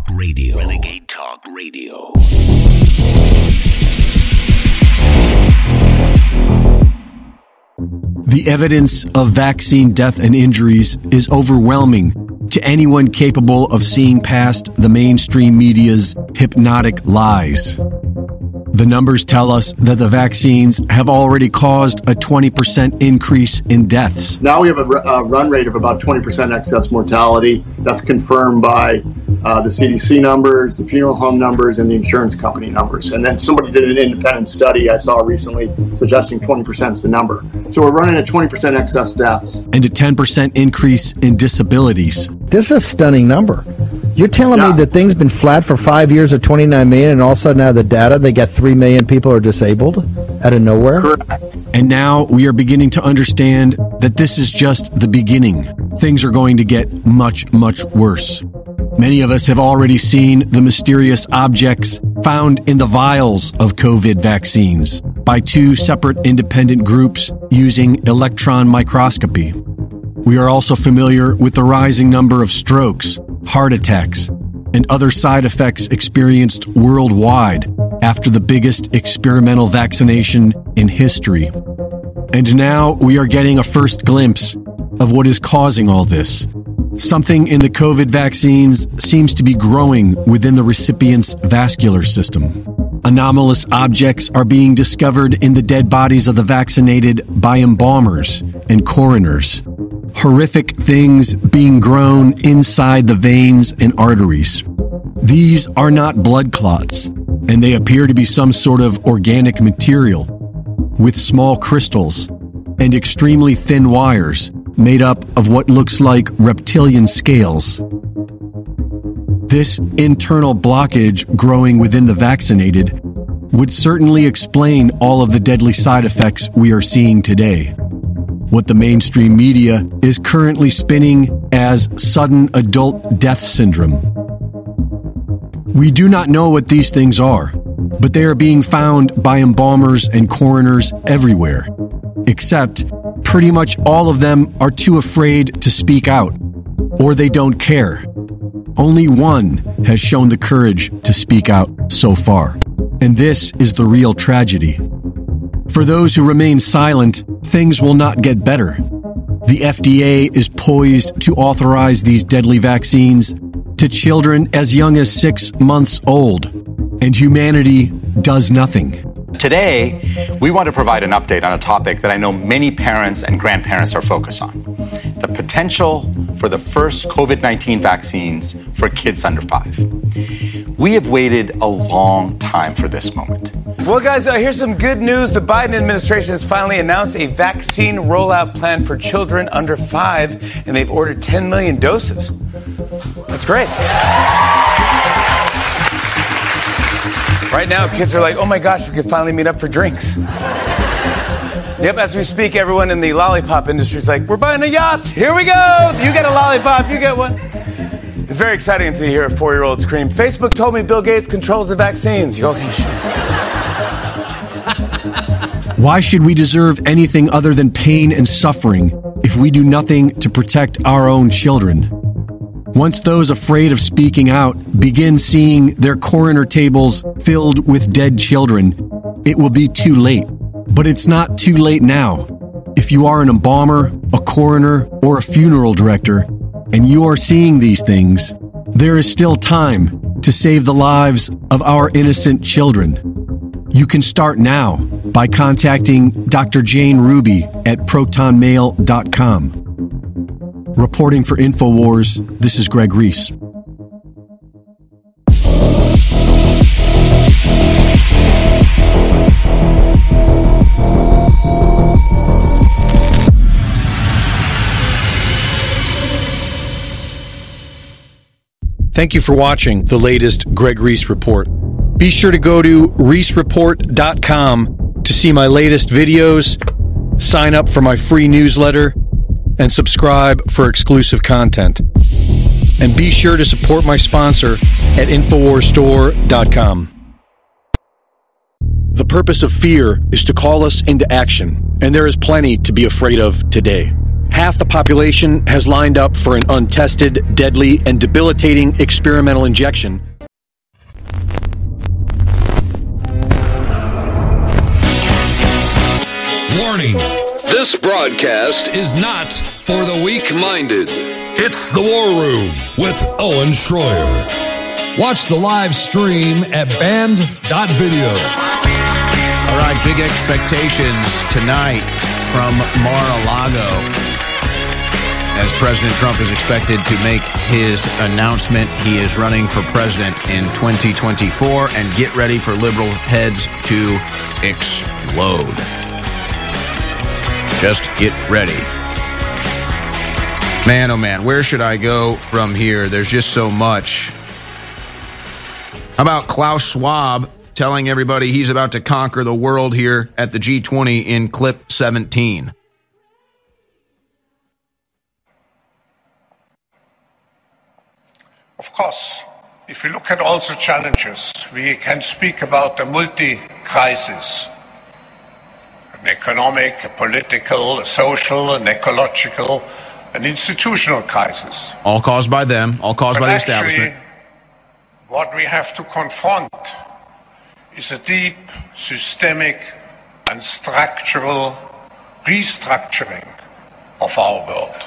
Talk Radio. Renegade Talk Radio. The evidence of vaccine death and injuries is overwhelming to anyone capable of seeing past the mainstream media's hypnotic lies. The numbers tell us that the vaccines have already caused a 20% increase in deaths. Now we have a, a run rate of about 20% excess mortality. That's confirmed by uh, the CDC numbers, the funeral home numbers, and the insurance company numbers. And then somebody did an independent study I saw recently suggesting 20% is the number. So we're running at 20% excess deaths. And a 10% increase in disabilities. This is a stunning number. You're telling Yeah. me that things been flat for five years at 29 million, and all of a sudden out of the data, they got 3 million people are disabled out of nowhere? Correct. And now we are beginning to understand that this is just the beginning. Things are going to get much, much worse. Many of us have already seen the mysterious objects found in the vials of COVID vaccines by two separate independent groups using electron microscopy. We are also familiar with the rising number of strokes, heart attacks, and other side effects experienced worldwide after the biggest experimental vaccination in history. And now we are getting a first glimpse of what is causing all this. Something in the COVID vaccines seems to be growing within the recipient's vascular system. Anomalous objects are being discovered in the dead bodies of the vaccinated by embalmers and coroners. Horrific things being grown inside the veins and arteries. These are not blood clots, and they appear to be some sort of organic material with small crystals and extremely thin wires made up of what looks like reptilian scales. This internal blockage growing within the vaccinated would certainly explain all of the deadly side effects we are seeing today. What the mainstream media is currently spinning as sudden adult death syndrome. We do not know what these things are, but they are being found by embalmers and coroners everywhere. Except, pretty much all of them are too afraid to speak out, or they don't care. Only one has shown the courage to speak out so far. And this is the real tragedy. For those who remain silent, things will not get better. The FDA is poised to authorize these deadly vaccines to children as young as six months old, and humanity does nothing. Today, we want to provide an update on a topic that I know many parents and grandparents are focused on the potential for the first COVID 19 vaccines for kids under five. We have waited a long time for this moment. Well, guys, uh, here's some good news. The Biden administration has finally announced a vaccine rollout plan for children under five, and they've ordered 10 million doses. That's great. Right now, kids are like, oh my gosh, we can finally meet up for drinks. Yep, as we speak, everyone in the lollipop industry is like, we're buying a yacht. Here we go. You get a lollipop, you get one. It's very exciting you hear a four year old scream, Facebook told me Bill Gates controls the vaccines. You go, okay, shh. Why should we deserve anything other than pain and suffering if we do nothing to protect our own children? Once those afraid of speaking out begin seeing their coroner tables filled with dead children, it will be too late. But it's not too late now. If you are an embalmer, a coroner, or a funeral director, and you are seeing these things, there is still time to save the lives of our innocent children. You can start now by contacting Dr. Jane Ruby at protonmail.com. Reporting for InfoWars, this is Greg Reese. Thank you for watching the latest Greg Reese Report. Be sure to go to reesereport.com to see my latest videos, sign up for my free newsletter, and subscribe for exclusive content. And be sure to support my sponsor at InfoWarsStore.com. The purpose of fear is to call us into action, and there is plenty to be afraid of today. half the population has lined up for an untested, deadly, and debilitating experimental injection. Warning This broadcast is not for the weak. minded. It's the War Room with Owen Schroyer. Watch the live stream at band.video. All right, big expectations tonight from Mar-a-Lago as President Trump is expected to make his announcement. He is running for president in 2024 and get ready for liberal heads to explode. Just get ready. Man, oh man, where should I go from here? There's just so much. How about Klaus Schwab telling everybody he's about to conquer the world here at the G20 in clip 17? Of course, if we look at all the challenges, we can speak about a multi-crisis. An economic, a political, a social, an ecological, an institutional crisis. All caused by them, all caused But by the actually, establishment. what we have to confront is a deep, systemic, and structural restructuring of our world.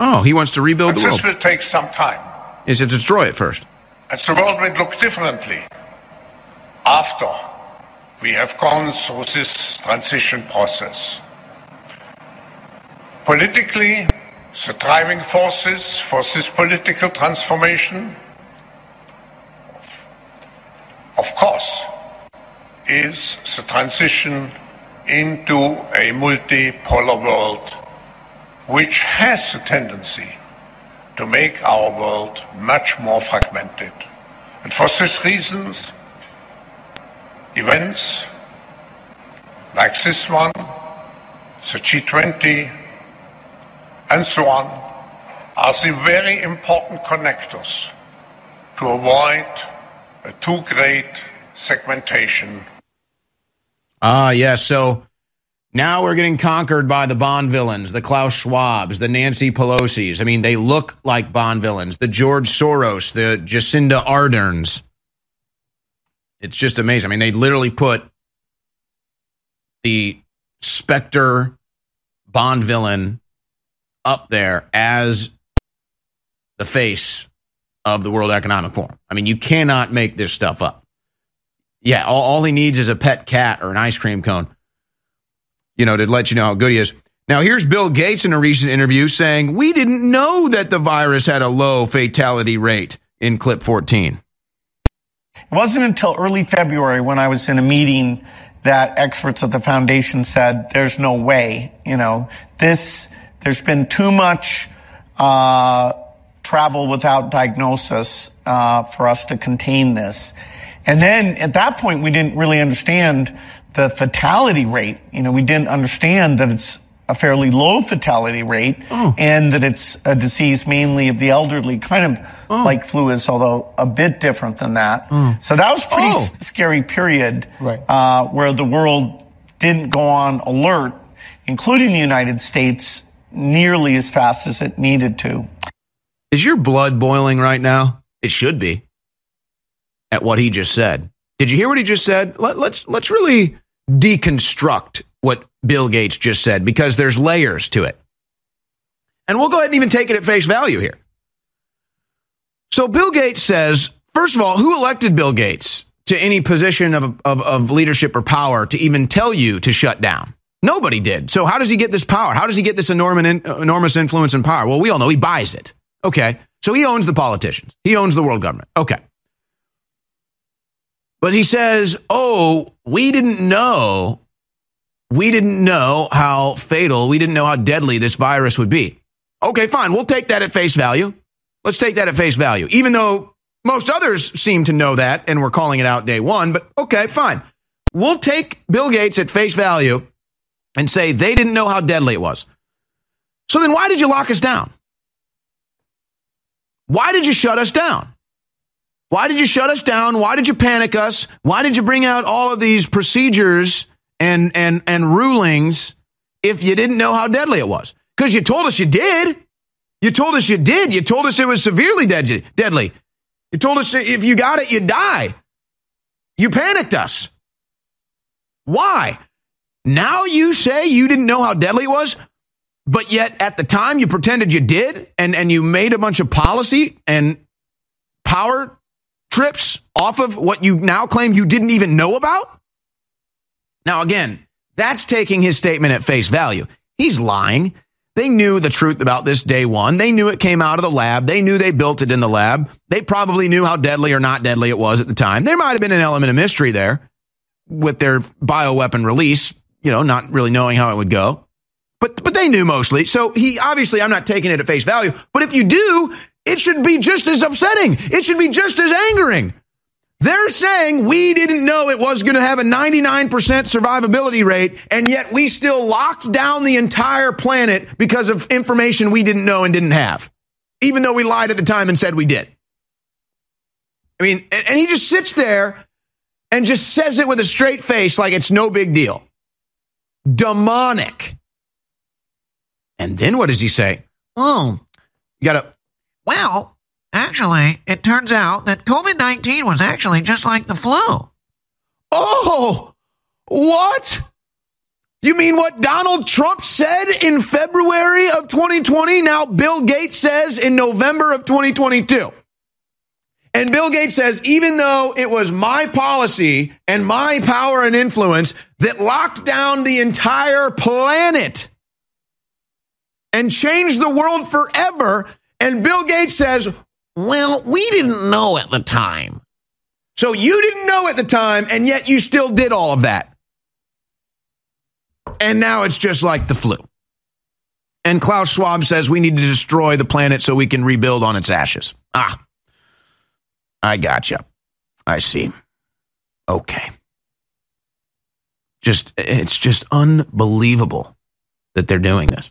Oh, he wants to rebuild But the this will take some time. Is to destroy it first. And the world will look differently after we have gone through this transition process. Politically, the driving forces for this political transformation, of course, is the transition into a multipolar world which has a tendency to make our world much more fragmented. And for these reasons, events like this one, the G20, and so on, are the very important connectors to avoid a too great segmentation Ah, yes. So now we're getting conquered by the Bond villains, the Klaus Schwabs, the Nancy Pelosi's. I mean, they look like Bond villains. The George Soros, the Jacinda Arderns. It's just amazing. I mean, they literally put the Spectre Bond villain up there as the face of the World Economic Forum. I mean, you cannot make this stuff up. Yeah, all, all he needs is a pet cat or an ice cream cone, you know, to let you know how good he is. Now, here's Bill Gates in a recent interview saying, We didn't know that the virus had a low fatality rate in clip 14. It wasn't until early February when I was in a meeting that experts at the foundation said, there's no way, you know, this, there's been too much, uh, travel without diagnosis, uh, for us to contain this. And then at that point, we didn't really understand the fatality rate. You know, we didn't understand that it's a fairly low fatality rate and that it's a disease mainly of the elderly, kind of like flu is, although a bit different than that. So that was a pretty Oh. scary period Right. uh, where the world didn't go on alert, including the United States, nearly as fast as it needed to. Is your blood boiling right now? It should be at what he just said. Did you hear what he just said? Let, let's let's really deconstruct what Bill Gates just said because there's layers to it. And we'll go ahead and even take it at face value here. So Bill Gates says, first of all, who elected Bill Gates to any position of, of, of leadership or power to even tell you to shut down? Nobody did. So how does he get this power? How does he get this enormous, enormous influence and power? Well, we all know he buys it. Okay. So he owns the politicians. He owns the world government. Okay. But he says, oh, we didn't know. We didn't know how fatal, we didn't know how deadly this virus would be. Okay, fine. We'll take that at face value. Let's take that at face value, even though most others seem to know that and we're calling it out day one. But okay, fine. We'll take Bill Gates at face value and say they didn't know how deadly it was. So then why did you lock us down? Why did you shut us down? Why did you shut us down? Why did you panic us? Why did you bring out all of these procedures and and and rulings if you didn't know how deadly it was? because you told us you did. You told us you did. You told us it was severely dead- deadly. You told us if you got it, you'd die. You panicked us. Why? Now you say you didn't know how deadly it was, but yet at the time you pretended you did and, and you made a bunch of policy and power trips off of what you now claim you didn't even know about? Now, again, that's taking his statement at face value. He's lying. They knew the truth about this day one. They knew it came out of the lab. They knew they built it in the lab. They probably knew how deadly or not deadly it was at the time. There might have been an element of mystery there with their bioweapon release, you know, not really knowing how it would go. But but they knew mostly. So he obviously I'm not taking it at face value, but if you do, it should be just as upsetting. It should be just as angering. They're saying we didn't know it was going to have a 99% survivability rate, and yet we still locked down the entire planet because of information we didn't know and didn't have, even though we lied at the time and said we did. I mean, and he just sits there and just says it with a straight face like it's no big deal. Demonic. And then what does he say? Oh, you got to, well, actually, it turns out that COVID 19 was actually just like the flu. Oh, what? You mean what Donald Trump said in February of 2020? Now Bill Gates says in November of 2022. And Bill Gates says, even though it was my policy and my power and influence that locked down the entire planet and changed the world forever, and Bill Gates says, well, we didn't know at the time. So you didn't know at the time, and yet you still did all of that. And now it's just like the flu. And Klaus Schwab says we need to destroy the planet so we can rebuild on its ashes. Ah, I gotcha. I see. Okay. Just, it's just unbelievable that they're doing this.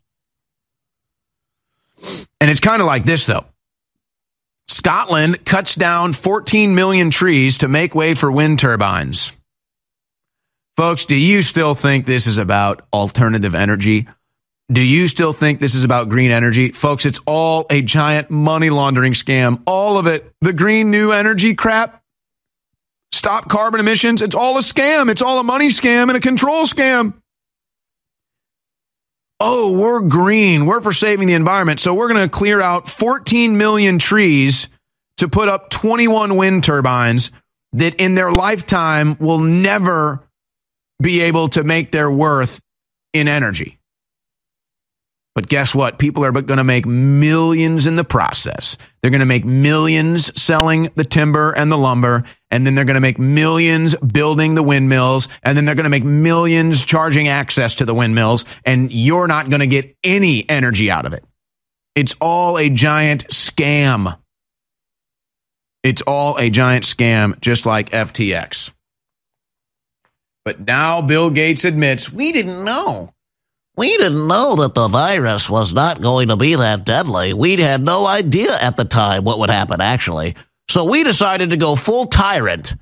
And it's kind of like this, though. Scotland cuts down 14 million trees to make way for wind turbines. Folks, do you still think this is about alternative energy? Do you still think this is about green energy? Folks, it's all a giant money laundering scam. All of it. The green new energy crap. Stop carbon emissions. It's all a scam. It's all a money scam and a control scam. Oh, we're green. We're for saving the environment. So we're going to clear out 14 million trees to put up 21 wind turbines that in their lifetime will never be able to make their worth in energy. But guess what? People are going to make millions in the process. They're going to make millions selling the timber and the lumber, and then they're going to make millions building the windmills, and then they're going to make millions charging access to the windmills, and you're not going to get any energy out of it. It's all a giant scam. It's all a giant scam, just like FTX. But now Bill Gates admits we didn't know. We didn't know that the virus was not going to be that deadly. We had no idea at the time what would happen, actually. So we decided to go full tyrant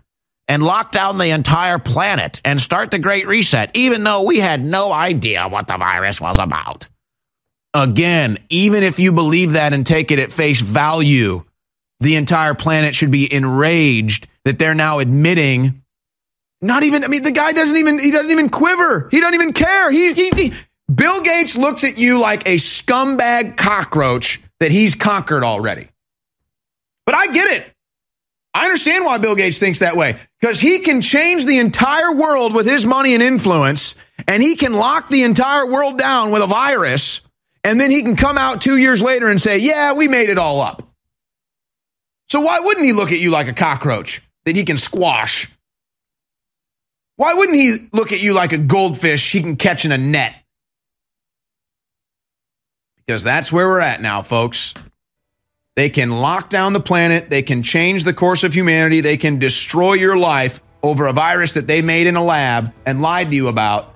and lock down the entire planet and start the Great Reset, even though we had no idea what the virus was about. Again, even if you believe that and take it at face value, the entire planet should be enraged that they're now admitting. Not even, I mean, the guy doesn't even, he doesn't even quiver. He doesn't even care. He, he, he Bill Gates looks at you like a scumbag cockroach that he's conquered already. But I get it. I understand why Bill Gates thinks that way because he can change the entire world with his money and influence, and he can lock the entire world down with a virus, and then he can come out two years later and say, Yeah, we made it all up. So why wouldn't he look at you like a cockroach that he can squash? Why wouldn't he look at you like a goldfish he can catch in a net? Because that's where we're at now, folks. They can lock down the planet. They can change the course of humanity. They can destroy your life over a virus that they made in a lab and lied to you about.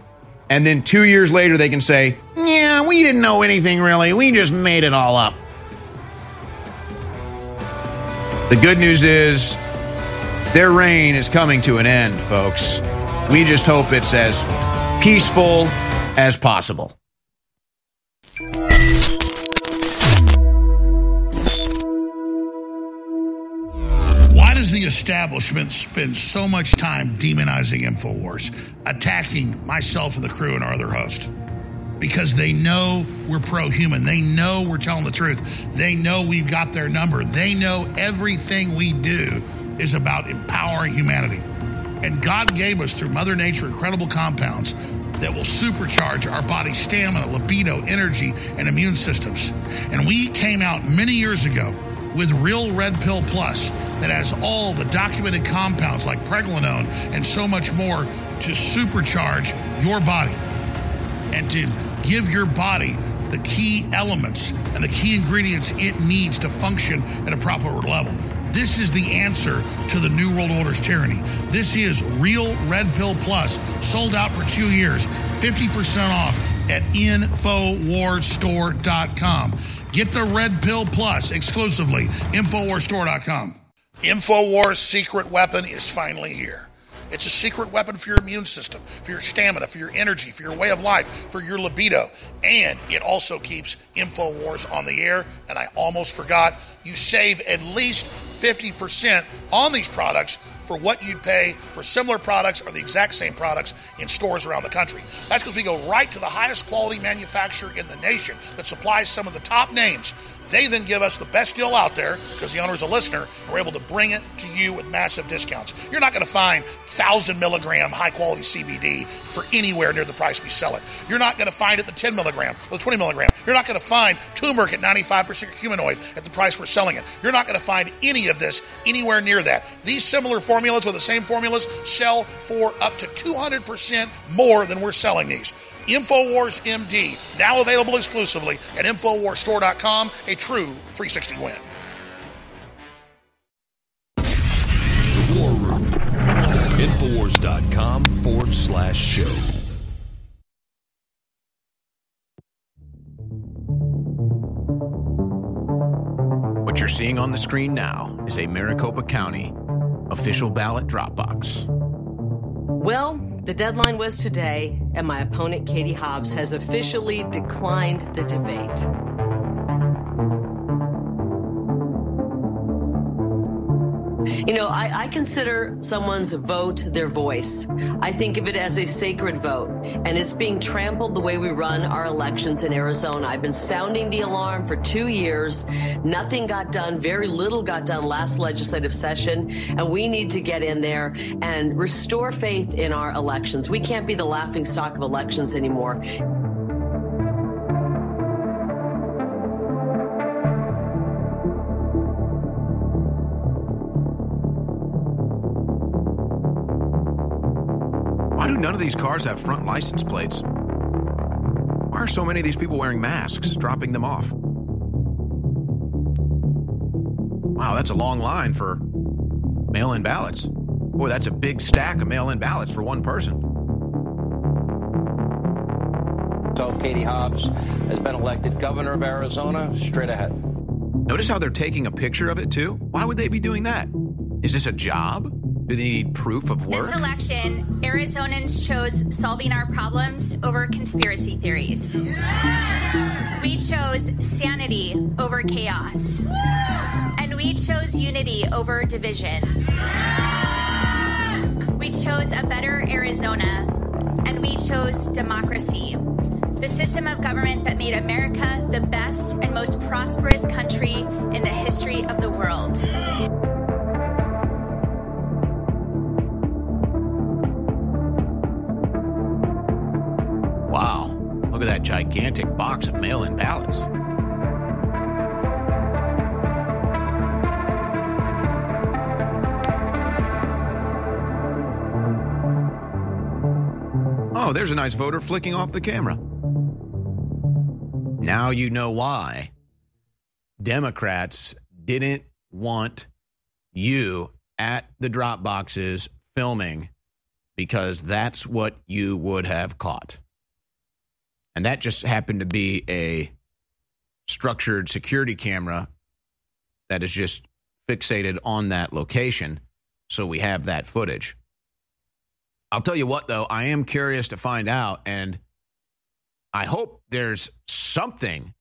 And then two years later, they can say, Yeah, we didn't know anything really. We just made it all up. The good news is their reign is coming to an end, folks. We just hope it's as peaceful as possible. Establishment spends so much time demonizing InfoWars, attacking myself and the crew and our other host? Because they know we're pro human. They know we're telling the truth. They know we've got their number. They know everything we do is about empowering humanity. And God gave us through Mother Nature incredible compounds that will supercharge our body's stamina, libido, energy, and immune systems. And we came out many years ago with Real Red Pill Plus that has all the documented compounds like pregnenolone and so much more to supercharge your body and to give your body the key elements and the key ingredients it needs to function at a proper level. This is the answer to the New World Order's tyranny. This is Real Red Pill Plus, sold out for two years, 50% off at InfoWarsStore.com. Get the Red Pill Plus exclusively, InfoWarsStore.com. InfoWars' secret weapon is finally here. It's a secret weapon for your immune system, for your stamina, for your energy, for your way of life, for your libido. And it also keeps InfoWars on the air. And I almost forgot, you save at least 50% on these products for what you'd pay for similar products or the exact same products in stores around the country. That's because we go right to the highest quality manufacturer in the nation that supplies some of the top names. They then give us the best deal out there because the owner is a listener and we're able to bring it to you with massive discounts. You're not going to find 1,000 milligram high quality CBD for anywhere near the price we sell it. You're not going to find it the 10 milligram or the 20 milligram. You're not going to find turmeric at 95% curcuminoid at the price we're selling it. You're not going to find any of this anywhere near that. These similar formulas or the same formulas sell for up to 200% more than we're selling these. InfoWars MD, now available exclusively at InfoWarsStore.com, a true 360 win. The War Room. Infowars.com forward slash show. What you're seeing on the screen now is a Maricopa County official ballot drop box. Well, the deadline was today, and my opponent, Katie Hobbs, has officially declined the debate. You know, I, I, consider someone's vote their voice. I think of it as a sacred vote, and it's being trampled the way we run our elections in Arizona. I've been sounding the alarm for two years. Nothing got done, very little got done last legislative session, and we need to get in there and restore faith in our elections. We can't be the laughing stock of elections anymore. None of these cars have front license plates? Why are so many of these people wearing masks, dropping them off? Wow, that's a long line for mail in ballots. Boy, that's a big stack of mail in ballots for one person. So Katie Hobbs has been elected governor of Arizona. Straight ahead. Notice how they're taking a picture of it too? Why would they be doing that? Is this a job? Do they need proof of work? This election, Arizonans chose solving our problems over conspiracy theories. We chose sanity over chaos. And we chose unity over division. We chose a better Arizona. And we chose democracy. The system of government that made America the best and most prosperous country in the history of the world. Gigantic box of mail in ballots. Oh, there's a nice voter flicking off the camera. Now you know why Democrats didn't want you at the drop boxes filming because that's what you would have caught. And that just happened to be a structured security camera that is just fixated on that location. So we have that footage. I'll tell you what, though, I am curious to find out, and I hope there's something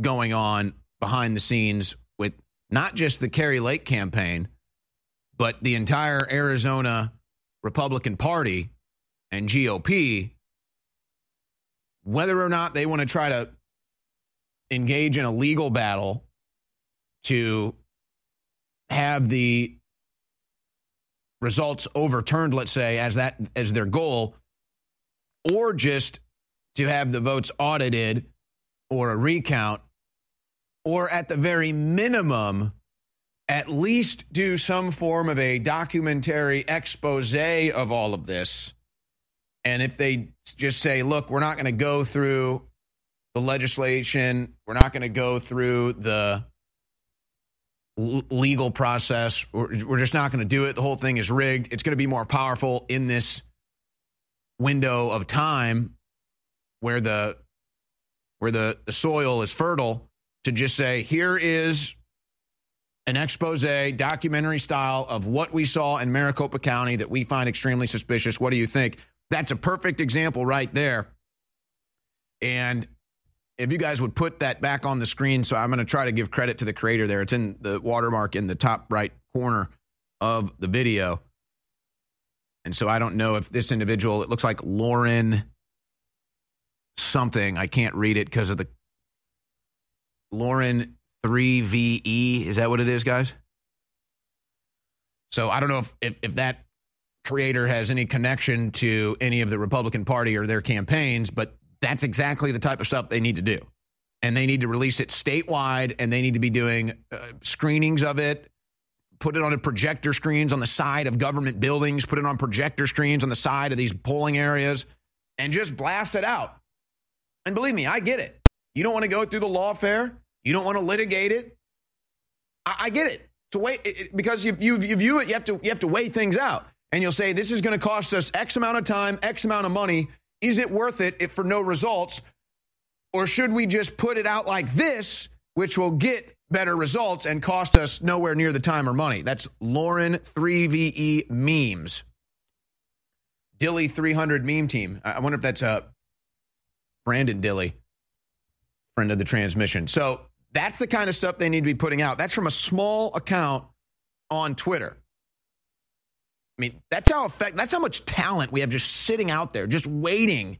going on behind the scenes with not just the Kari Lake campaign, but the entire Arizona Republican Party and GOP, whether or not they want to try to engage in a legal battle to have the results overturned, let's say, as that as their goal, or just to have the votes audited or a recount, or at the very minimum, at least do some form of a documentary expose of all of this. And if they just say, look, we're not going to go through the legislation, we're not going to go through the legal process. We're, we're just not going to do it. The whole thing is rigged. It's going to be more powerful in this window of time where the where the, the soil is fertile to just say here is an expose documentary style of what we saw in Maricopa County that we find extremely suspicious. What do you think? That's a perfect example right there. And if you guys would put that back on the screen, so I'm going to try to give credit to the creator there. It's in the watermark in the top right corner of the video. And so I don't know if this individual, it looks like Lauren something. I can't read it because of the Lauren 3VE. Is that what it is, guys? So I don't know if, if, if that creator has any connection to any of the Republican Party or their campaigns, but that's exactly the type of stuff they need to do. And they need to release it statewide and they need to be doing uh, screenings of it, put it on a projector screens on the side of government buildings, put it on projector screens on the side of these polling areas, and just blast it out. And believe me, I get it. You don't want to go through the lawfare, you don't want to litigate it. I, I get it. To wait it, because if you, you view it, you have to you have to weigh things out, and you'll say this is going to cost us X amount of time, X amount of money is it worth it if for no results? Or should we just put it out like this, which will get better results and cost us nowhere near the time or money? That's Lauren 3VE memes. Dilly 300 meme team. I wonder if that's uh, Brandon Dilly, friend of the transmission. So that's the kind of stuff they need to be putting out. That's from a small account on Twitter. I mean, that's how effect. That's how much talent we have just sitting out there, just waiting,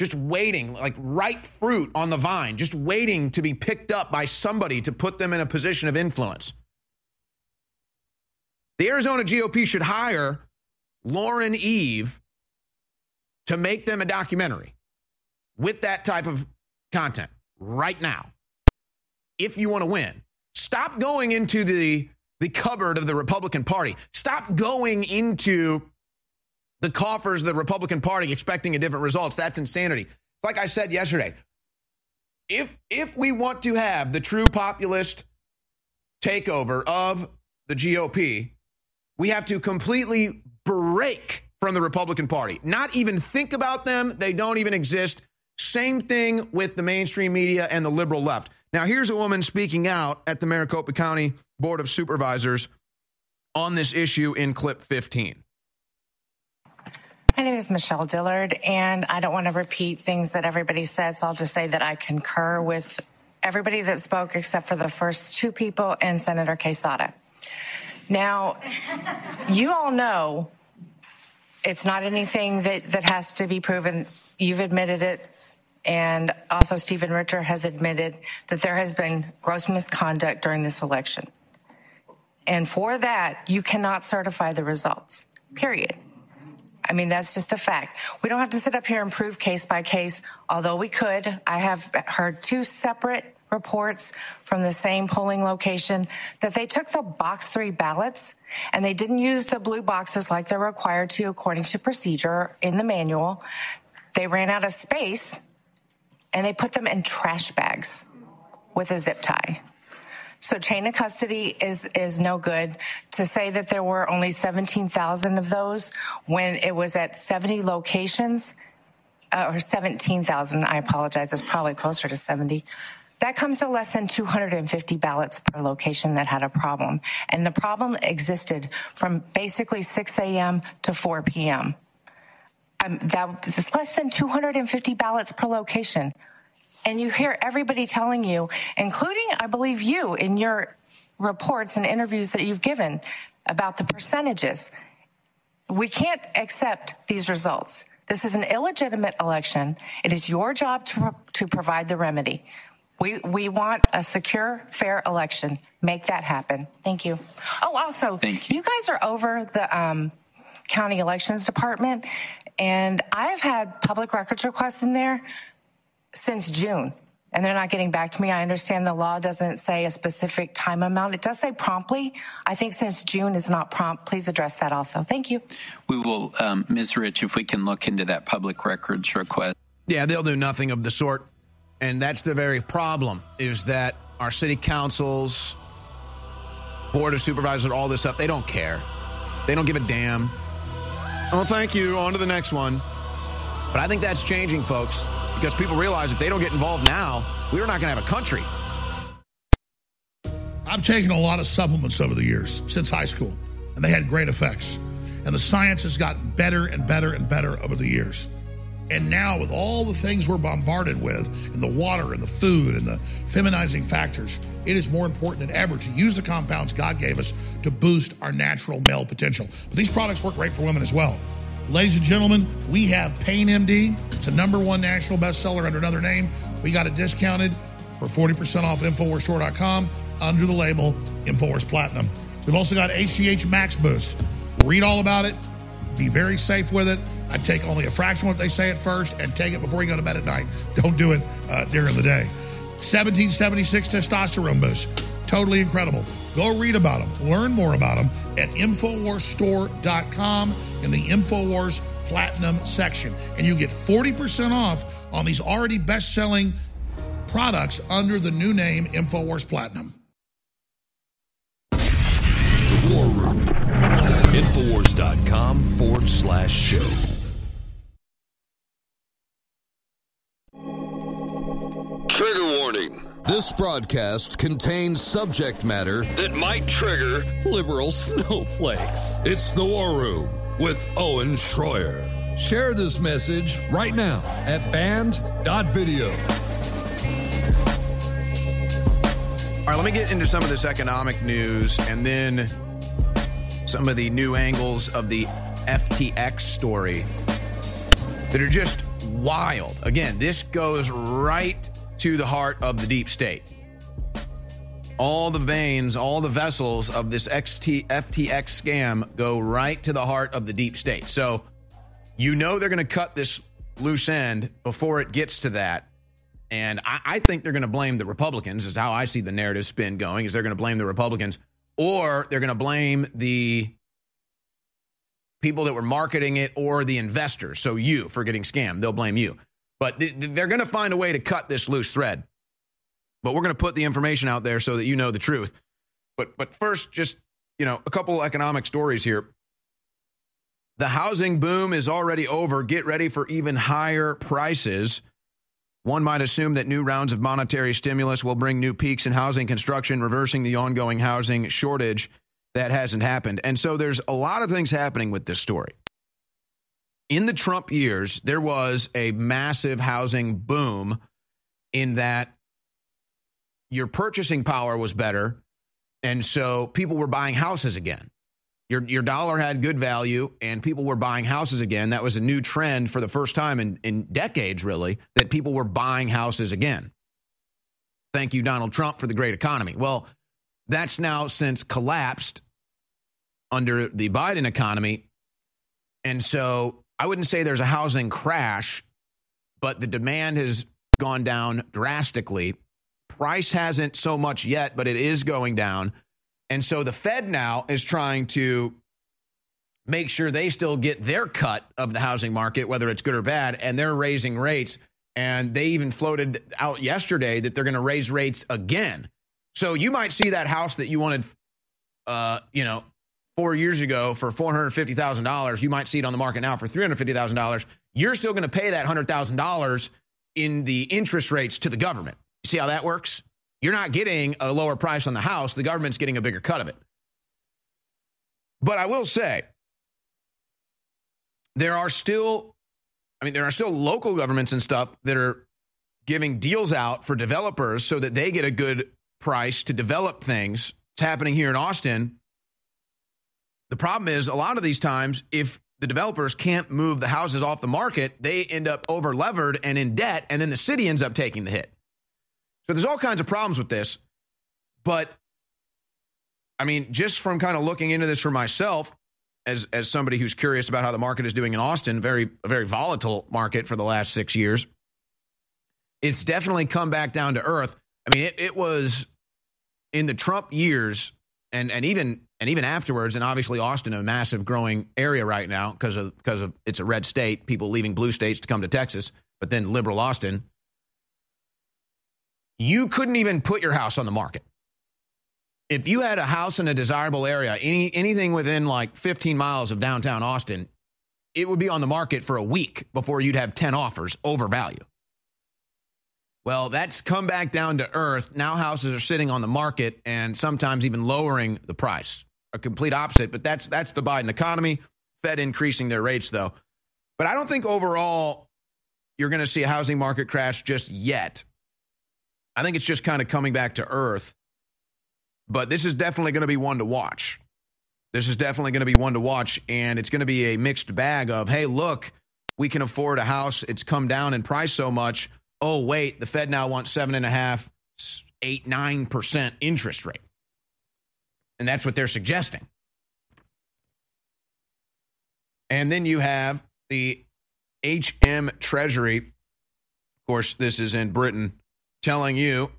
just waiting, like ripe fruit on the vine, just waiting to be picked up by somebody to put them in a position of influence. The Arizona GOP should hire Lauren Eve to make them a documentary with that type of content right now. If you want to win, stop going into the the cupboard of the Republican Party. Stop going into the coffers of the Republican Party expecting a different results. That's insanity. Like I said yesterday, if if we want to have the true populist takeover of the GOP, we have to completely break from the Republican Party. Not even think about them. They don't even exist. Same thing with the mainstream media and the liberal left. Now, here's a woman speaking out at the Maricopa County Board of Supervisors on this issue in clip 15. My name is Michelle Dillard, and I don't want to repeat things that everybody said, so I'll just say that I concur with everybody that spoke except for the first two people and Senator Quezada. Now, you all know it's not anything that, that has to be proven. You've admitted it. And also, Stephen Richer has admitted that there has been gross misconduct during this election. And for that, you cannot certify the results, period. I mean, that's just a fact. We don't have to sit up here and prove case by case, although we could. I have heard two separate reports from the same polling location that they took the box three ballots and they didn't use the blue boxes like they're required to according to procedure in the manual. They ran out of space and they put them in trash bags with a zip tie. So chain of custody is is no good. To say that there were only 17,000 of those when it was at 70 locations, uh, or 17,000, I apologize, it's probably closer to 70. That comes to less than 250 ballots per location that had a problem. And the problem existed from basically 6 a.m. to 4 p.m um, that is less than 250 ballots per location. And you hear everybody telling you, including, I believe, you in your reports and interviews that you've given about the percentages. We can't accept these results. This is an illegitimate election. It is your job to, to provide the remedy. We, we want a secure, fair election. Make that happen. Thank you. Oh, also, Thank you. you guys are over the um, county elections department, and I've had public records requests in there since June and they're not getting back to me. I understand the law doesn't say a specific time amount. It does say promptly. I think since June is not prompt, please address that also. Thank you. We will, um, Ms. Rich, if we can look into that public records request. Yeah, they'll do nothing of the sort. And that's the very problem is that our city councils, board of supervisors, all this stuff, they don't care. They don't give a damn. Oh, thank you. On to the next one. But I think that's changing, folks because people realize if they don't get involved now, we're not going to have a country. I've taken a lot of supplements over the years since high school, and they had great effects. And the science has gotten better and better and better over the years. And now, with all the things we're bombarded with, and the water and the food and the feminizing factors, it is more important than ever to use the compounds God gave us to boost our natural male potential. But these products work great for women as well. Ladies and gentlemen, we have Pain MD. It's a number one national bestseller under another name. We got it discounted for 40% off at InfoWarsStore.com under the label InfoWars Platinum. We've also got HGH Max Boost. Read all about it. Be very safe with it. I take only a fraction of what they say at first and take it before you go to bed at night. Don't do it uh, during the day. 1776 testosterone boost. Totally incredible. Go read about them. Learn more about them at InfoWarsStore.com in the InfoWars Platinum section. And you get 40% off on these already best selling products under the new name InfoWars Platinum. The War Room. Infowars.com forward slash show. Trigger warning. This broadcast contains subject matter that might trigger liberal snowflakes. It's the War Room with Owen Schroyer. Share this message right now at band.video. All right, let me get into some of this economic news and then some of the new angles of the FTX story that are just wild. Again, this goes right to the heart of the deep state. All the veins, all the vessels of this XT, FTX scam go right to the heart of the deep state. So you know they're going to cut this loose end before it gets to that. And I, I think they're going to blame the Republicans, is how I see the narrative spin going, is they're going to blame the Republicans or they're going to blame the people that were marketing it or the investors. So you for getting scammed, they'll blame you. But they're going to find a way to cut this loose thread. But we're going to put the information out there so that you know the truth. But but first, just you know, a couple economic stories here. The housing boom is already over. Get ready for even higher prices. One might assume that new rounds of monetary stimulus will bring new peaks in housing construction, reversing the ongoing housing shortage. That hasn't happened. And so there's a lot of things happening with this story in the Trump years, there was a massive housing boom in that your purchasing power was better. And so people were buying houses again. Your, your dollar had good value and people were buying houses again. That was a new trend for the first time in, in decades, really, that people were buying houses again. Thank you, Donald Trump, for the great economy. Well, that's now since collapsed under the Biden economy. And so I wouldn't say there's a housing crash, but the demand has gone down drastically. Price hasn't so much yet, but it is going down. And so the Fed now is trying to make sure they still get their cut of the housing market, whether it's good or bad, and they're raising rates. And they even floated out yesterday that they're going to raise rates again. So you might see that house that you wanted, uh, you know, four years ago for $450,000, you might see it on the market now for $350,000. You're still going to pay that $100,000 in the interest rates to the government. You see how that works? You're not getting a lower price on the house, the government's getting a bigger cut of it. But I will say, there are still, I mean, there are still local governments and stuff that are giving deals out for developers so that they get a good price to develop things It's happening here in Austin. The problem is a lot of these times, if the developers can't move the houses off the market, they end up over levered and in debt, and then the city ends up taking the hit. So there's all kinds of problems with this. But I mean, just from kind of looking into this for myself, as as somebody who's curious about how the market is doing in Austin, very a very volatile market for the last six years. It's definitely come back down to earth. I mean, it, it was in the Trump years, and and even and even afterwards, and obviously Austin, a massive growing area right now because of because of it's a red state, people leaving blue states to come to Texas, but then liberal Austin. You couldn't even put your house on the market if you had a house in a desirable area, any anything within like 15 miles of downtown Austin, it would be on the market for a week before you'd have 10 offers over value. Well, that's come back down to earth. Now houses are sitting on the market and sometimes even lowering the price. A complete opposite, but that's that's the Biden economy. Fed increasing their rates though. But I don't think overall you're going to see a housing market crash just yet. I think it's just kind of coming back to earth. But this is definitely going to be one to watch. This is definitely going to be one to watch, and it's going to be a mixed bag of, hey, look, we can afford a house. It's come down in price so much. Oh, wait, the Fed now wants seven and a half, eight, nine percent interest rate. And that's what they're suggesting. And then you have the HM Treasury. Of course, this is in Britain, telling you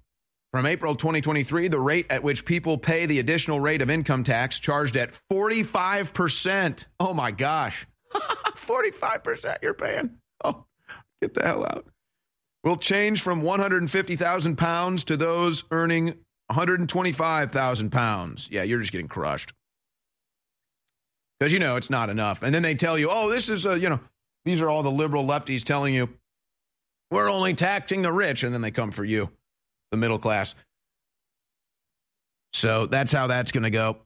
from April 2023, the rate at which people pay the additional rate of income tax charged at 45%. Oh my gosh. 45% you're paying. Oh, get the hell out. Will change from 150,000 pounds to those earning 125,000 pounds. Yeah, you're just getting crushed. Because you know it's not enough. And then they tell you, oh, this is, a, you know, these are all the liberal lefties telling you, we're only taxing the rich. And then they come for you the middle class. So that's how that's going to go.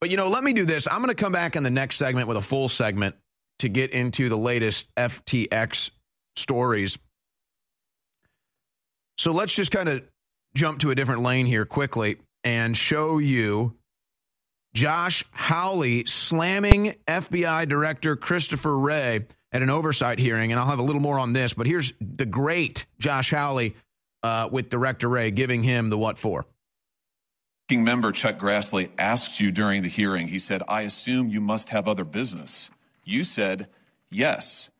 But, you know, let me do this. I'm going to come back in the next segment with a full segment to get into the latest FTX stories. So let's just kind of jump to a different lane here quickly and show you Josh Hawley slamming FBI Director Christopher Wray at an oversight hearing, and I'll have a little more on this. But here's the great Josh Hawley uh, with Director Wray giving him the what for. Member Chuck Grassley asked you during the hearing, he said, I assume you must have other business. You said, yes.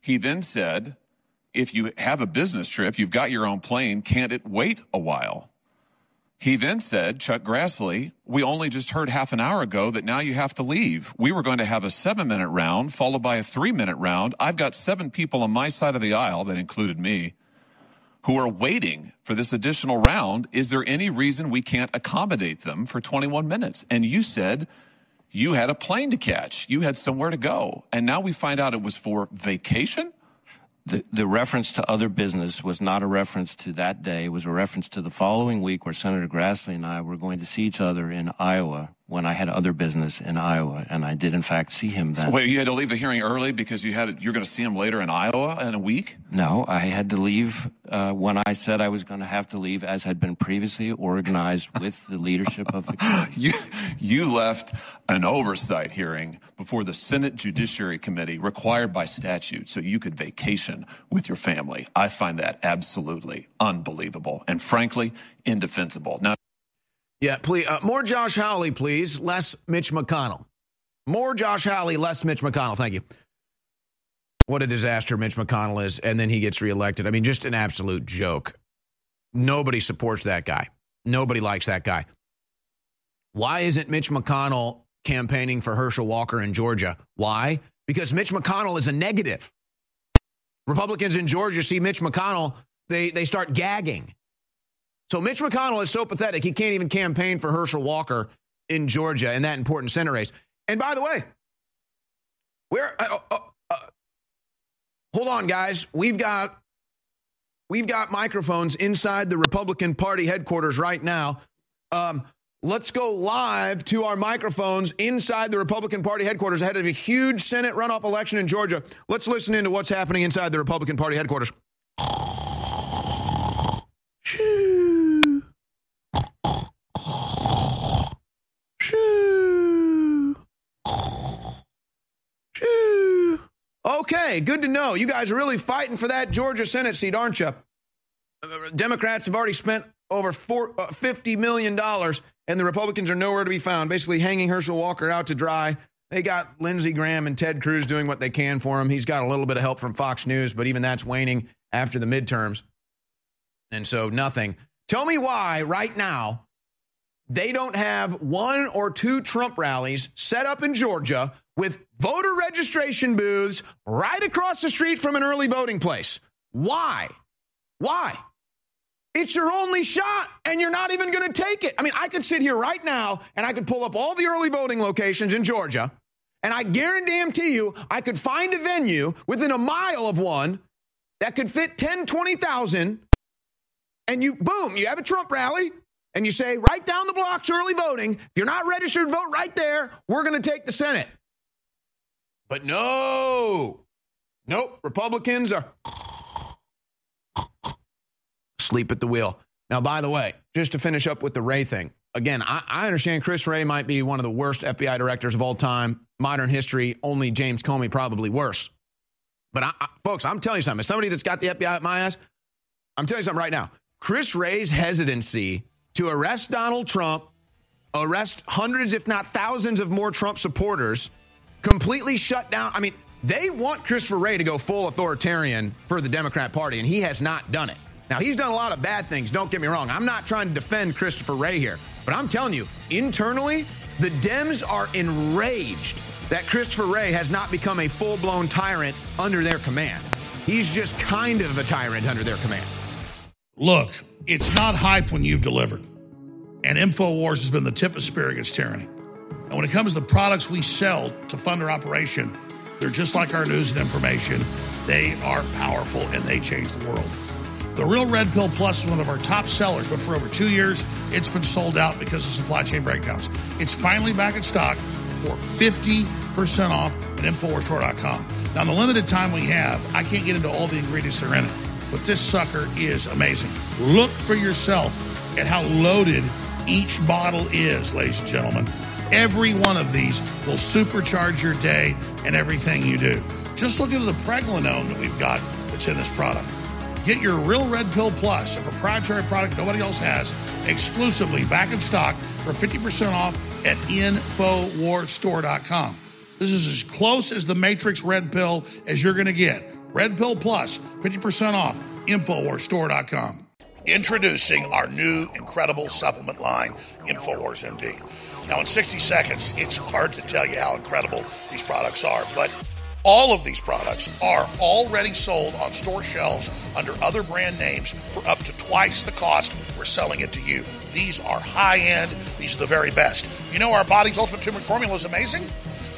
He then said, if you have a business trip, you've got your own plane, can't it wait a while? He then said, Chuck Grassley, we only just heard half an hour ago that now you have to leave. We were going to have a seven minute round followed by a three minute round. I've got seven people on my side of the aisle, that included me, who are waiting for this additional round. Is there any reason we can't accommodate them for 21 minutes? And you said you had a plane to catch. You had somewhere to go. And now we find out it was for vacation? The, reference to other business was not a reference to that day. It was a reference to the following week where Senator Grassley and I were going to see each other in Iowa when I had other business in Iowa, and I did in fact see him then. So wait, you had to leave the hearing early because you had you're going to see him later in Iowa in a week? No, I had to leave uh, when I said I was going to have to leave, as had been previously organized with the leadership of the committee. you you left an oversight hearing before the Senate Judiciary Committee, required by statute, so you could vacation with your family. I find that absolutely unbelievable and frankly indefensible. Now. Yeah, please. Uh, more Josh Hawley, please. Less Mitch McConnell. More Josh Hawley, less Mitch McConnell. Thank you. What a disaster Mitch McConnell is, and then he gets reelected. I mean, just an absolute joke. Nobody supports that guy. Nobody likes that guy. Why isn't Mitch McConnell campaigning for Herschel Walker in Georgia? Why? Because Mitch McConnell is a negative. Republicans in Georgia see Mitch McConnell, they, they start gagging. So Mitch McConnell is so pathetic, he can't even campaign for Herschel Walker in Georgia in that important Senate race. And by the way, where uh, uh, uh, hold on, guys, we've got we've got microphones inside the Republican Party headquarters right now. Um, let's go live to our microphones inside the Republican Party headquarters ahead of a huge Senate runoff election in Georgia. Let's listen into what's happening inside the Republican Party headquarters. Okay, good to know. You guys are really fighting for that Georgia Senate seat, aren't you? Democrats have already spent over four, uh, $50 million, and the Republicans are nowhere to be found, basically hanging Herschel Walker out to dry. They got Lindsey Graham and Ted Cruz doing what they can for him. He's got a little bit of help from Fox News, but even that's waning after the midterms. And so nothing. Tell me why right now they don't have one or two Trump rallies set up in Georgia with voter registration booths right across the street from an early voting place. Why? Why? It's your only shot, and you're not even going to take it. I mean, I could sit here right now and I could pull up all the early voting locations in Georgia, and I guarantee you I could find a venue within a mile of one that could fit 10, 20,000, and you, boom, you have a Trump rally, and you say, right down the blocks, early voting. If you're not registered, vote right there. We're going to take the Senate. But no, nope, Republicans are sleep at the wheel. Now, by the way, just to finish up with the Wray thing, again, I, I, understand Chris Wray might be one of the worst FBI directors of all time, modern history. Only James Comey probably worse. But I, I, folks, I'm telling you something. As somebody that's got the FBI at my ass, I'm telling you something right now. Chris Wray's hesitancy to arrest Donald Trump, arrest hundreds, if not thousands, of more Trump supporters, completely shut down. I mean, they want Christopher Wray to go full authoritarian for the Democrat Party, and he has not done it. Now, he's done a lot of bad things, don't get me wrong. I'm not trying to defend Christopher Wray here, but I'm telling you, internally, the Dems are enraged that Christopher Wray has not become a full blown tyrant under their command. He's just kind of a tyrant under their command. Look, it's not hype when you've delivered. And InfoWars has been the tip of spear against tyranny. And when it comes to the products we sell to fund our operation, they're just like our news and information. They are powerful and they change the world. The Real Red Pill Plus is one of our top sellers, but for over two years, it's been sold out because of supply chain breakdowns. It's finally back in stock for 50% off at InfoWarsStore.com. Now, in the limited time we have, I can't get into all the ingredients that are in it, but this sucker is amazing. Look for yourself at how loaded each bottle is, ladies and gentlemen. Every one of these will supercharge your day and everything you do. Just look into the pregnenolone that we've got that's in this product. Get your Real Red Pill Plus, a proprietary product nobody else has, exclusively back in stock for 50% off at InfoWarsStore.com. This is as close as the Matrix Red Pill as you're going to get. Red Pill Plus, 50% off, InfoWarsStore.com. Introducing our new incredible supplement line, InfoWars MD. Now, in 60 seconds, it's hard to tell you how incredible these products are, but all of these products are already sold on store shelves under other brand names for up to twice the cost we're selling it to you. These are high end, these are the very best. You know, our body's ultimate turmeric formula is amazing.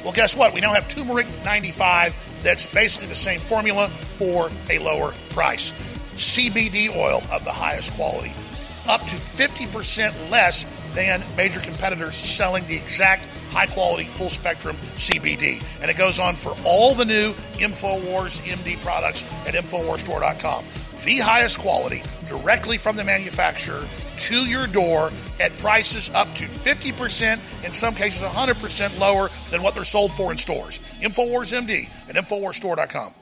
Well, guess what? We now have Turmeric 95 that's basically the same formula for a lower price. CBD oil of the highest quality, up to 50% less than major competitors selling the exact high quality, full spectrum CBD. And it goes on for all the new InfoWars MD products at InfoWarsStore.com. The highest quality directly from the manufacturer to your door at prices up to 50%, in some cases 100% lower than what they're sold for in stores. InfoWars MD at InfoWarsStore.com.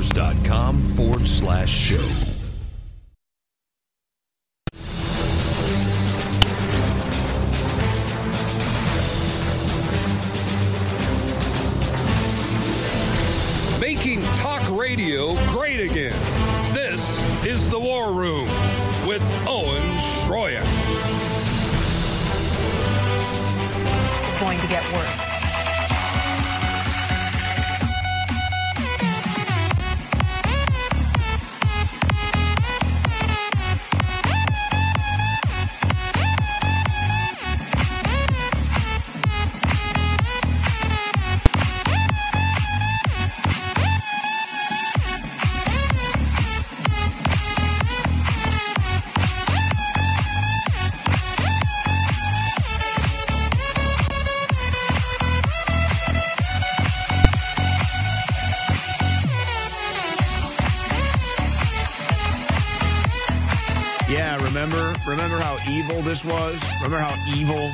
Infowars.com forward slash show. Making talk radio great again. This is the War Room with Owen Schroyer. It's going to get worse. Evil this was? Remember how evil